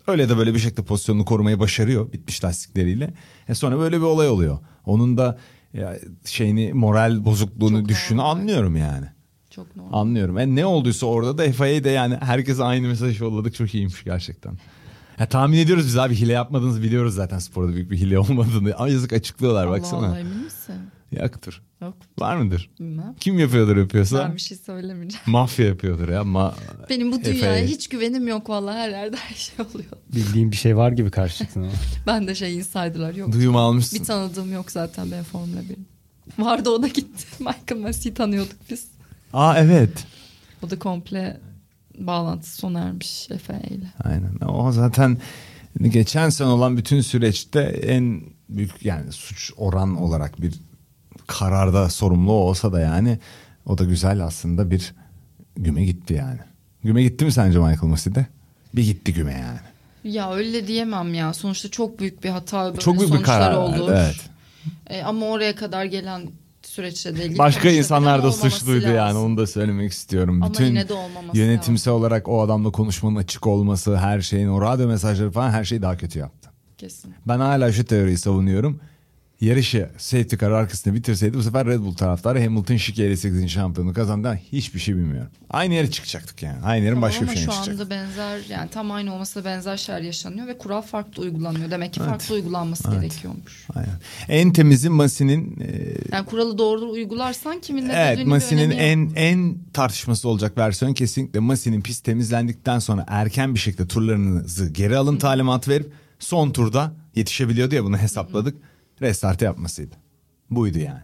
öyle de böyle bir şekilde pozisyonunu korumayı başarıyor bitmiş lastikleriyle. E sonra böyle bir olay oluyor. Onun da ya, şeyini moral bozukluğunu Çok düşünü normal. anlıyorum yani. Çok normal. Anlıyorum. E ne olduysa orada da FIA de yani herkese aynı mesaj yolladık. Çok iyiymiş gerçekten. Ya tahmin ediyoruz biz abi hile yapmadığınızı biliyoruz zaten sporda büyük bir hile olmadığını. Ama yazık açıklıyorlar Allah baksana. Allah emin misin? Yaktır. Yok Var mıdır? bilmem. Kim yapıyordur yapıyorsa? Ben bir şey söylemeyeceğim. Mafya yapıyordur ya. Ma Benim bu Efe. dünyaya hiç güvenim yok vallahi her yerde her şey oluyor. Bildiğim bir şey var gibi karşı çıktın ama. *laughs* Ben de şey insider'lar yok. duyum almışsın. Bir tanıdığım yok zaten ben Formula 1'in. Vardı ona gitti. *laughs* Michael Massey'i tanıyorduk biz. Aa evet. O da komple bağlantısı sona ermiş Efe ile. Aynen. O zaten geçen sene olan bütün süreçte en büyük yani suç oran olarak bir kararda sorumlu olsa da yani o da güzel aslında bir güme gitti yani. Güme gitti mi sence Michael Massey'de? Bir gitti güme yani. Ya öyle diyemem ya. Sonuçta çok büyük bir hata Çok büyük bir karar olur. evet. E, ama oraya kadar gelen süreçte de ilgili Başka insanlar da suçluydu lazım. yani onu da söylemek istiyorum. Ama Bütün yine de olmaması yönetimsel olarak o adamla konuşmanın açık olması, her şeyin o radyo mesajları falan her şeyi daha kötü yaptı. Kesin. Ben hala şu teoriyi savunuyorum. Yarışı safety car arkasında bitirseydi bu sefer Red Bull taraftarı Hamilton şike 58. şampiyonu kazandı. Hiçbir şey bilmiyorum. Aynı yere çıkacaktık yani. Aynı yerin Tamam başka bir ama şeyine şu çıkacak. anda benzer yani tam aynı olmasa da benzer şeyler yaşanıyor ve kural farklı uygulanıyor. Demek ki Evet. farklı uygulanması Evet. gerekiyormuş. Aynen. En temizi Masi'nin e, Yani kuralı doğru uygularsan kimin ne Evet Masi'nin en en tartışması olacak versiyon kesinlikle Masi'nin pist temizlendikten sonra erken bir şekilde turlarınızı geri alın talimatı verip son turda yetişebiliyordu ya bunu hesapladık. Restart yapmasıydı. Buydu yani.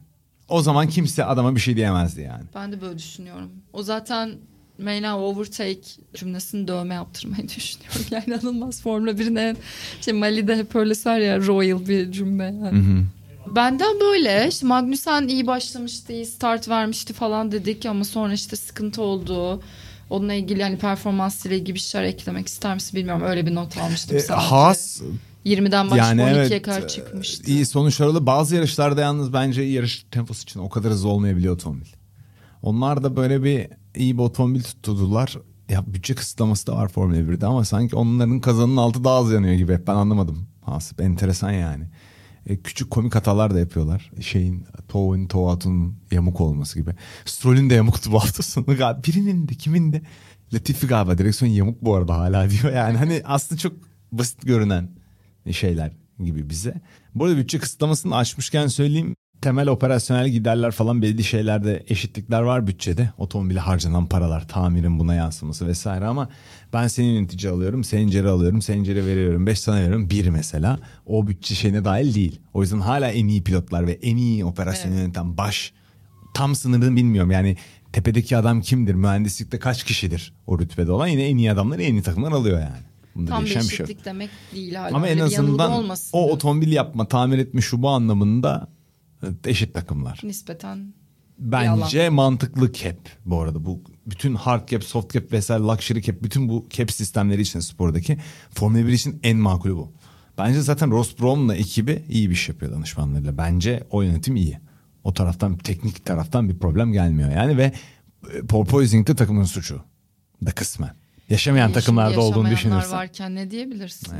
O zaman kimse adama bir şey diyemezdi yani. Ben de böyle düşünüyorum. O zaten Meyna overtake cümlesini dövme yaptırmayı *laughs* düşünüyorum. Yani inanılmaz Formula 1'in en şey Mali'de hep öyle söyler ya royal bir cümle. Yani. Benden böyle işte Magnussen iyi başlamıştı, iyi start vermişti falan dedik ama sonra işte sıkıntı oldu. Onunla ilgili yani performansıyla ilgili bir şeyler eklemek ister misin bilmiyorum. Öyle bir not almıştım E. Haas 20'den başlayıp yani 12'ye evet kadar e, çıkmıştı. iyi sonuçlar oldu. Bazı yarışlarda yalnız bence yarış temposu için o kadar hızlı olmayabiliyor otomobil. Onlar da böyle bir iyi bir otomobil tutturdular. Ya bütçe kısıtlaması da var Formula 1'de ama sanki onların kazanın altı daha az yanıyor gibi. Ben anlamadım. Hasip enteresan yani. E, küçük komik hatalar da yapıyorlar. Şeyin Toğ'un, Toğat'ın yamuk olması gibi. Stroll'ün de yamuktu bu hafta sonu. Birinin de kimin de. Latifi galiba direksiyon yamuk bu arada hala diyor. Yani hani aslında çok basit görünen şeyler gibi bize. Bu arada bütçe kısıtlamasını açmışken söyleyeyim. temel operasyonel giderler falan belli şeylerde eşitlikler var bütçede. Otomobile harcanan paralar, tamirin buna yansıması vesaire ama ben senin yönetici alıyorum, senin ceri alıyorum, senin ceri veriyorum, 5 sana veriyorum, bir mesela. O bütçe şeyine dahil değil. O yüzden hala en iyi pilotlar ve en iyi operasyonu Evet. yöneten baş tam sınırını bilmiyorum. Yani tepedeki adam kimdir? Mühendislikte kaç kişidir o rütbede olan? Yine en iyi adamları en iyi takımlar alıyor yani. Bunda Tam bir bir şey eşitlik demek değil hala. Ama en Öyle yanılgı azından o otomobil yapma, tamir etme şu bu anlamında e, eşit takımlar. nispeten Bence mantıklı cap bu arada. Bu bütün hard cap, soft cap vesaire luxury cap bütün bu cap sistemleri için spordaki Formula 1 için en makulü bu. Bence zaten Ross Brown'la ekibi iyi bir iş yapıyor danışmanlarıyla. Bence o yönetim iyi. O taraftan teknik taraftan bir problem gelmiyor yani ve e, porpoising de takımın suçu da kısmen. Yaşamayan takımlarda olduğunu yaşamayanlar düşünürsen. varken ne diyebilirsin?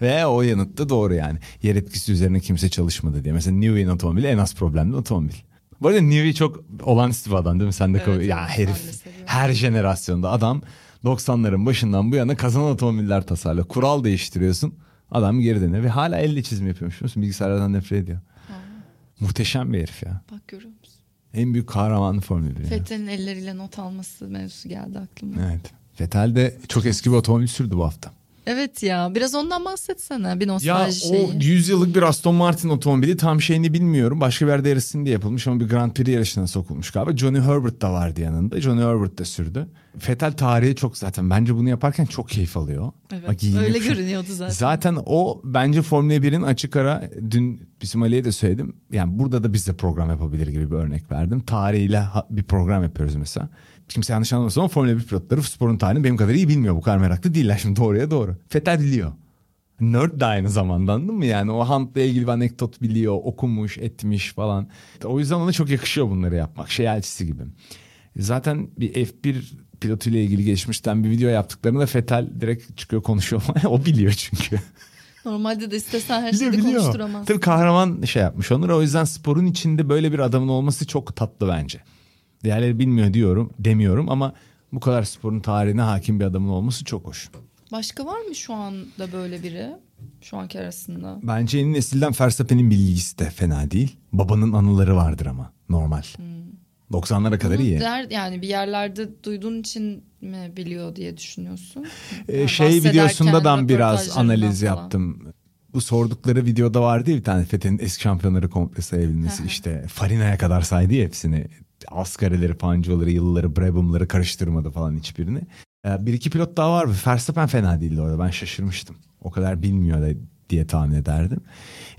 Ve o yanıt da doğru yani. Yer etkisi üzerine kimse çalışmadı diye. Mesela Newey'in otomobili en az problemli otomobil. Bu arada Newey çok olağanüstü bir adam değil mi? Sen de Evet, kabul- ya herif her jenerasyonda adam 90'ların başından bu yana kazanan otomobiller tasarlıyor. Kural değiştiriyorsun. Adam geri dönüyor ve hala elle çizim yapıyormuş. biliyor musun? Bilgisayarlardan nefret ediyor. Muhteşem bir herif ya. Bak görüyor musun? En büyük 1. ya. Fethi'nin elleriyle not alması mevzusu geldi aklıma. Evet. Vettel de çok eski bir otomobil sürdü bu hafta. Evet ya biraz ondan bahsetsene bir Ya nostalji o şeyi. 100 yıllık bir Aston Martin otomobili tam şeyini bilmiyorum. Başka bir yerde yarışsın diye yapılmış ama bir Grand Prix yarışına sokulmuş galiba. Johnny Herbert da vardı yanında. Johnny Herbert de sürdü. Vettel tarihi çok zaten. Bence bunu yaparken çok keyif alıyor. Evet, Bak, öyle *laughs* görünüyordu zaten. Zaten o bence Formula 1'in açık ara dün bizim Ali'ye de söyledim. Yani burada da biz de program yapabilir gibi bir örnek verdim. Tarihiyle bir program yapıyoruz mesela. Kimse yanlış anlamasın ama Formula 1 pilotları sporun tarihini benim kadar iyi bilmiyor. Bu kadar meraklı değiller şimdi doğruya doğru. Vettel biliyor. Nerd de aynı zamanda anladın mı? Yani o Hunt'la ilgili bir anekdot biliyor, okumuş, etmiş falan. O yüzden ona çok yakışıyor bunları yapmak. Şey elçisi gibi. Zaten bir F1 pilotuyla ilgili geçmişten bir video yaptıklarında Vettel direkt çıkıyor konuşuyor. *laughs* o biliyor çünkü. Normalde de istesen her şeyi biliyor. konuşturamaz. Tabii kahraman şey yapmış onları. O yüzden sporun içinde böyle bir adamın olması çok tatlı bence. Diğerleri bilmiyor diyorum, demiyorum ama bu kadar sporun tarihine hakim bir adamın olması çok hoş. Başka var mı şu anda böyle biri? Şu anki arasında. Bence yeni nesilden Verstappen'in bilgisi de fena değil. Babanın anıları vardır ama normal. 90'lara kadar Bunu iyi. der, yani bir yerlerde duyduğun için mi biliyor diye düşünüyorsun? Ee, Yani şey bahsederken, videosunda da biraz analiz falan. yaptım. Bu sordukları videoda vardı ya bir tane Fethi'nin eski şampiyonları komple sayabilmesi. işte Farina'ya kadar saydı ya hepsini. Asgarileri, Pancio'ları, yılları, Brabham'ları karıştırmadı falan hiçbirini. Ee, bir iki pilot daha var mı? Verstappen fena değildi orada. Ben şaşırmıştım. O kadar bilmiyor diye tahmin ederdim.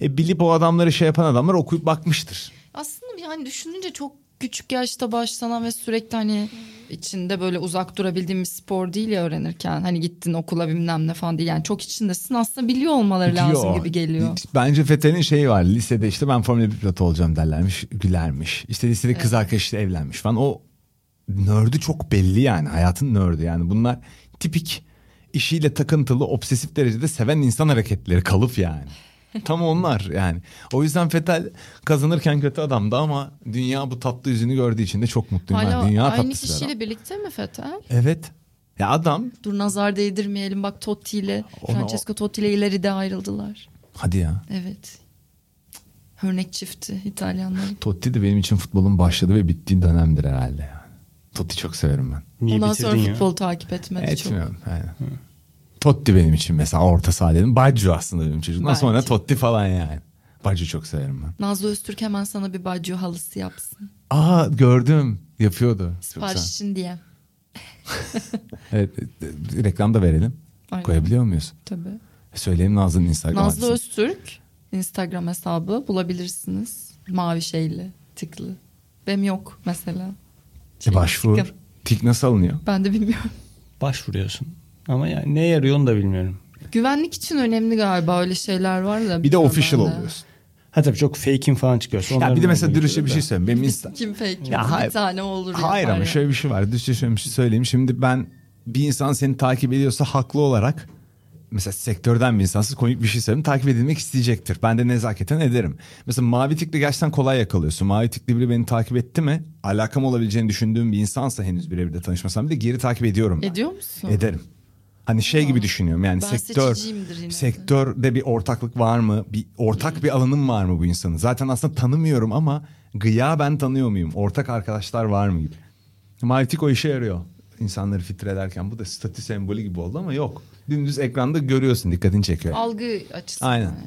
E, bilip o adamları şey yapan adamlar okuyup bakmıştır. Aslında yani düşününce çok küçük yaşta başlanan ve sürekli hani içinde böyle uzak durabildiğim bir spor değil ya öğrenirken. Hani gittin okula bilmem ne falan değil. Yani çok içindesin aslında biliyor olmaları lazım Diyor. gibi geliyor. Bence Fethi'nin şeyi var. Lisede işte ben Formula 1 pilotu olacağım derlermiş. Gülermiş. İşte lisede kız arkadaşıyla evlenmiş falan. O nördü çok belli yani. Hayatın nördü yani. Bunlar tipik işiyle takıntılı, obsesif derecede seven insan hareketleri kalıp yani. *laughs* Tam onlar yani. O yüzden Vettel kazanırken kötü adamdı ama dünya bu tatlı yüzünü gördüğü için de çok mutluyum. Hala ben. Dünya aynı kişiyle adam. birlikte mi Fetel? Evet. Ya adam Dur nazar değdirmeyelim bak Totti ile Ona- Francesco Totti ile ileride ayrıldılar. hadi ya. Evet. Örnek çifti İtalyanların. Totti de benim için futbolun başladığı ve bittiği dönemdir herhalde yani. Totti çok severim ben. Niye Ondan bitirdin sonra ya? futbol takip etmedi çok. Etmiyorum. Aynen. Totti benim için mesela orta saha dedim. Baggio aslında benim çocuğum. Bence. Sonra Totti falan yani. Baggio çok severim ben. Nazlı Öztürk hemen sana bir Baggio halısı yapsın. Aa gördüm. Yapıyordu. Sipariş için diye. *laughs* Evet. e, e, reklam da verelim. Aynen. Koyabiliyor muyuz? Tabii. Söyleyelim Nazlı'nın Instagram Nazlı adresi. Öztürk Instagram hesabı bulabilirsiniz. Mavi şeyli, tıklı. Benim yok mesela. E, başvur. tıkım. Tik nasıl alınıyor? Ben de bilmiyorum. Başvuruyorsun. Ama yani ne yarıyor onu da bilmiyorum. Güvenlik için önemli galiba öyle şeyler var da. Bir de official ben de. oluyorsun. Ha tabii çok fake'in falan çıkıyorsa. Ya bir de mesela dürüstçe bir şey söyleyeyim. Benim Insta... Kim fake? Ya bir tane olur. Hayır ama şöyle bir şey var. Dürüstçe şöyle bir şey söyleyeyim. Şimdi ben bir insan seni takip ediyorsa haklı olarak mesela sektörden bir insansız komik bir şey söyleyeyim takip edilmek isteyecektir. Ben de nezaketen ederim. Mesela mavi tikli gerçekten kolay yakalıyorsun. Mavi tikli biri beni takip etti mi alakam olabileceğini düşündüğüm bir insansa henüz birebir de tanışmasam bile geri takip ediyorum ben. Ediyor musun? Ederim. Hani şey gibi düşünüyorum yani Ben sektör sektörde bir ortaklık var mı? Bir ortak bir alanım var mı bu insanın? Zaten aslında tanımıyorum ama gıya ben tanıyor muyum? Ortak arkadaşlar var mı gibi. Mavitik o işe yarıyor. İnsanları filtrelerken bu da statü sembolü gibi oldu ama yok. Dümdüz ekranda görüyorsun dikkatini çekiyor. Algı açısından. Aynen. yani.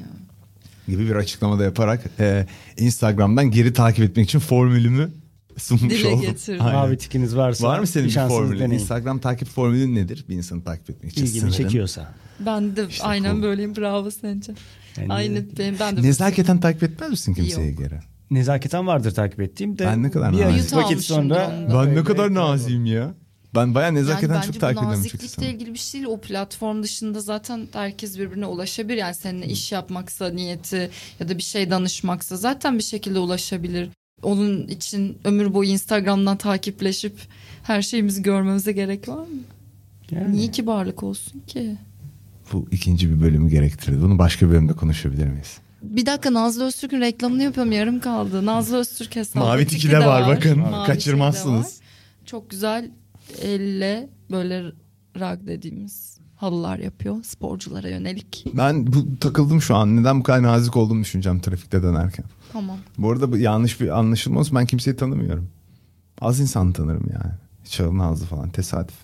gibi bir açıklamada yaparak e, Instagram'dan geri takip etmek için formülümü sunmuş Dile oldum. getirdim. Aynen. Mavi tikiniz varsa Var mı senin bir şansınızı formülün? deneyin. Instagram takip formülün nedir? Bir insanı takip etmek için. İlgini Sınırın. çekiyorsa. Ben de aynen cool. böyleyim. Bravo sence. Yani- Aynı benim ben de. Nezaketen takip etmez misin kimseye Yok. geri? Nezaketen vardır takip ettiğim de Ben ne kadar bir nazik. vakit Almışımdır sonra. Ben ne kadar naziyim ya. Ben bayağı nezaketen yani çok bence takip bu ediyorum. naziklikle ilgili bir şey değil. O platform dışında zaten herkes birbirine ulaşabilir. Yani seninle iş yapmaksa niyeti ya da bir şey danışmaksa zaten bir şekilde ulaşabilir. Onun için ömür boyu Instagram'dan takipleşip her şeyimizi görmemize gerek var mı? Yani. Niye kibarlık olsun ki? Bu ikinci bir bölümü gerektirir. Bunu başka bir bölümde konuşabilir miyiz? Bir dakika Nazlı Öztürk'ün reklamını yapıyorum yarım kaldı. Nazlı Öztürk hesabı. Mavi Tiki de var, bakın. Mavi Kaçırmazsınız. var. Çok güzel elle böyle rag dediğimiz halılar yapıyor sporculara yönelik. Ben bu takıldım şu an. Neden bu kadar nazik olduğumu düşüneceğim trafikte dönerken. Tamam. Bu arada bu yanlış bir anlaşılma olsun. Ben kimseyi tanımıyorum. Az insan tanırım yani. Çağıl Nazlı falan tesadüf.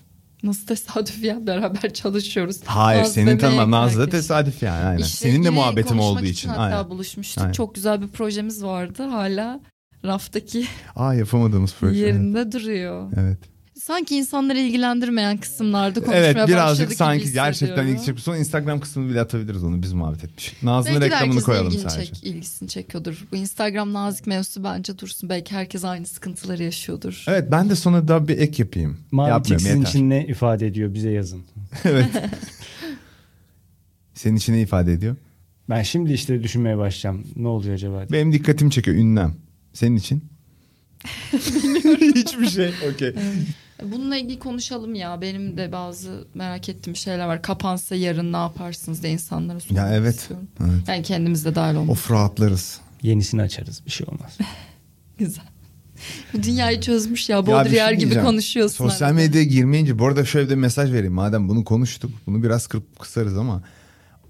Nasıl tesadüf ya beraber çalışıyoruz. Hayır Nazlı senin Melek Nazlı da tesadüf yani. Aynen. İşle Senin de ilgili muhabbetim olduğu için. hatta Aynen. buluşmuştuk. Aynen. Çok güzel bir projemiz vardı. Hala raftaki Aa yapamadığımız proje. yerinde duruyor. Evet. Sanki insanları ilgilendirmeyen kısımlarda konuşmaya Evet başladık birazcık gibi sanki gerçekten ilgi çekiyor. Sonra Instagram kısmını bile atabiliriz onu biz muhabbet etmiş. Nazlı'nın reklamını koyalım ilgini sadece. çek, ilgisini çekiyordur. Bu Instagram nazik mevzusu bence dursun. Belki herkes aynı sıkıntıları yaşıyordur. Evet ben de sonra da bir ek yapayım. Mavi tik sizin için ne ifade ediyor bize yazın. *laughs* evet. Senin için ne ifade ediyor? Ben şimdi işte düşünmeye başlayacağım. Ne oluyor acaba? diye. Benim dikkatimi çekiyor ünlem. Senin için? *laughs* *laughs* Hiçbir şey. Okey. Bununla ilgili konuşalım ya. Benim de bazı merak ettiğim şeyler var. Kapansa yarın ne yaparsınız diye insanlara sormak Ya evet. istiyorum. evet. Yani kendimiz de dahil olmak. Of rahatlarız. Yenisini açarız bir şey olmaz. *laughs* Güzel. Bu dünyayı çözmüş ya. Şey Baudrillard gibi diyeceğim. konuşuyorsun. Sosyal arada. medyaya girmeyince bu arada şöyle bir mesaj vereyim. Madem bunu konuştuk bunu biraz kırıp kısarız ama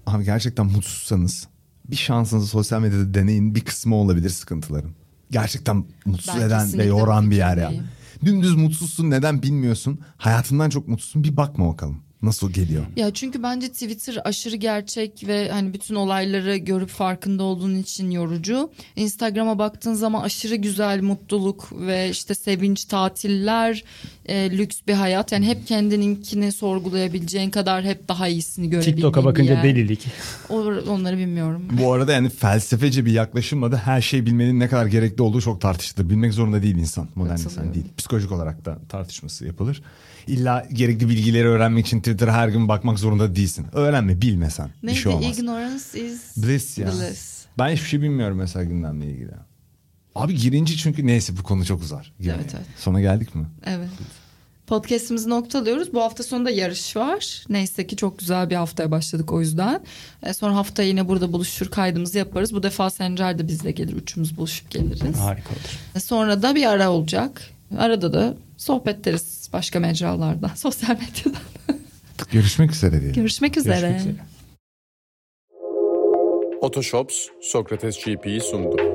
abi gerçekten mutsuzsanız bir şansınızı sosyal medyada deneyin. Bir kısmı olabilir sıkıntıların. Gerçekten mutsuz Ben eden ve yoran bir yer ya. fikirdeyim. Dümdüz mutsuzsun neden bilmiyorsun. Hayatından çok mutsuzsun bir bakma bakalım. Nasıl geliyor? Ya çünkü bence Twitter aşırı gerçek ve hani bütün olayları görüp farkında olduğun için yorucu. Instagram'a baktığın zaman aşırı güzel mutluluk ve işte sevinç, tatiller, e, lüks bir hayat. Yani hep kendininkini sorgulayabileceğin kadar hep daha iyisini görebildiğin TikTok'a bakınca yer. delilik. O- Onları bilmiyorum. Bu arada yani felsefece bir yaklaşımla da her şey bilmenin ne kadar gerekli olduğu çok tartışılır. Bilmek zorunda değil insan. Modern insan değil. Psikolojik olarak da tartışması yapılır. İlla gerekli bilgileri öğrenmek için Twitter'a her gün bakmak zorunda değilsin. Öğrenme, bilmesen. Bir Neydi? şey olmaz. Ignorance is Bliss ya. bliss. Ben hiçbir şey bilmiyorum mesela gündemle ilgili. Abi girince çünkü neyse bu konu çok uzar. Girmeye. Evet, evet. Sona geldik mi? Evet. Podcast'imizi noktalıyoruz. Bu hafta sonunda yarış var. Neyse ki çok güzel bir haftaya başladık o yüzden. E, sonra hafta yine burada buluşur kaydımızı yaparız. Bu defa Sencer de bizle gelir. Üçümüz buluşup geliriz. Harika olur. E, sonra da bir ara olacak. Arada da sohbet ederiz başka mecralardan, *laughs* sosyal medyadan. Görüşmek üzere diye. Görüşmek üzere. Görüşmek üzere. Otoshops Sokrates GP'yi sundu.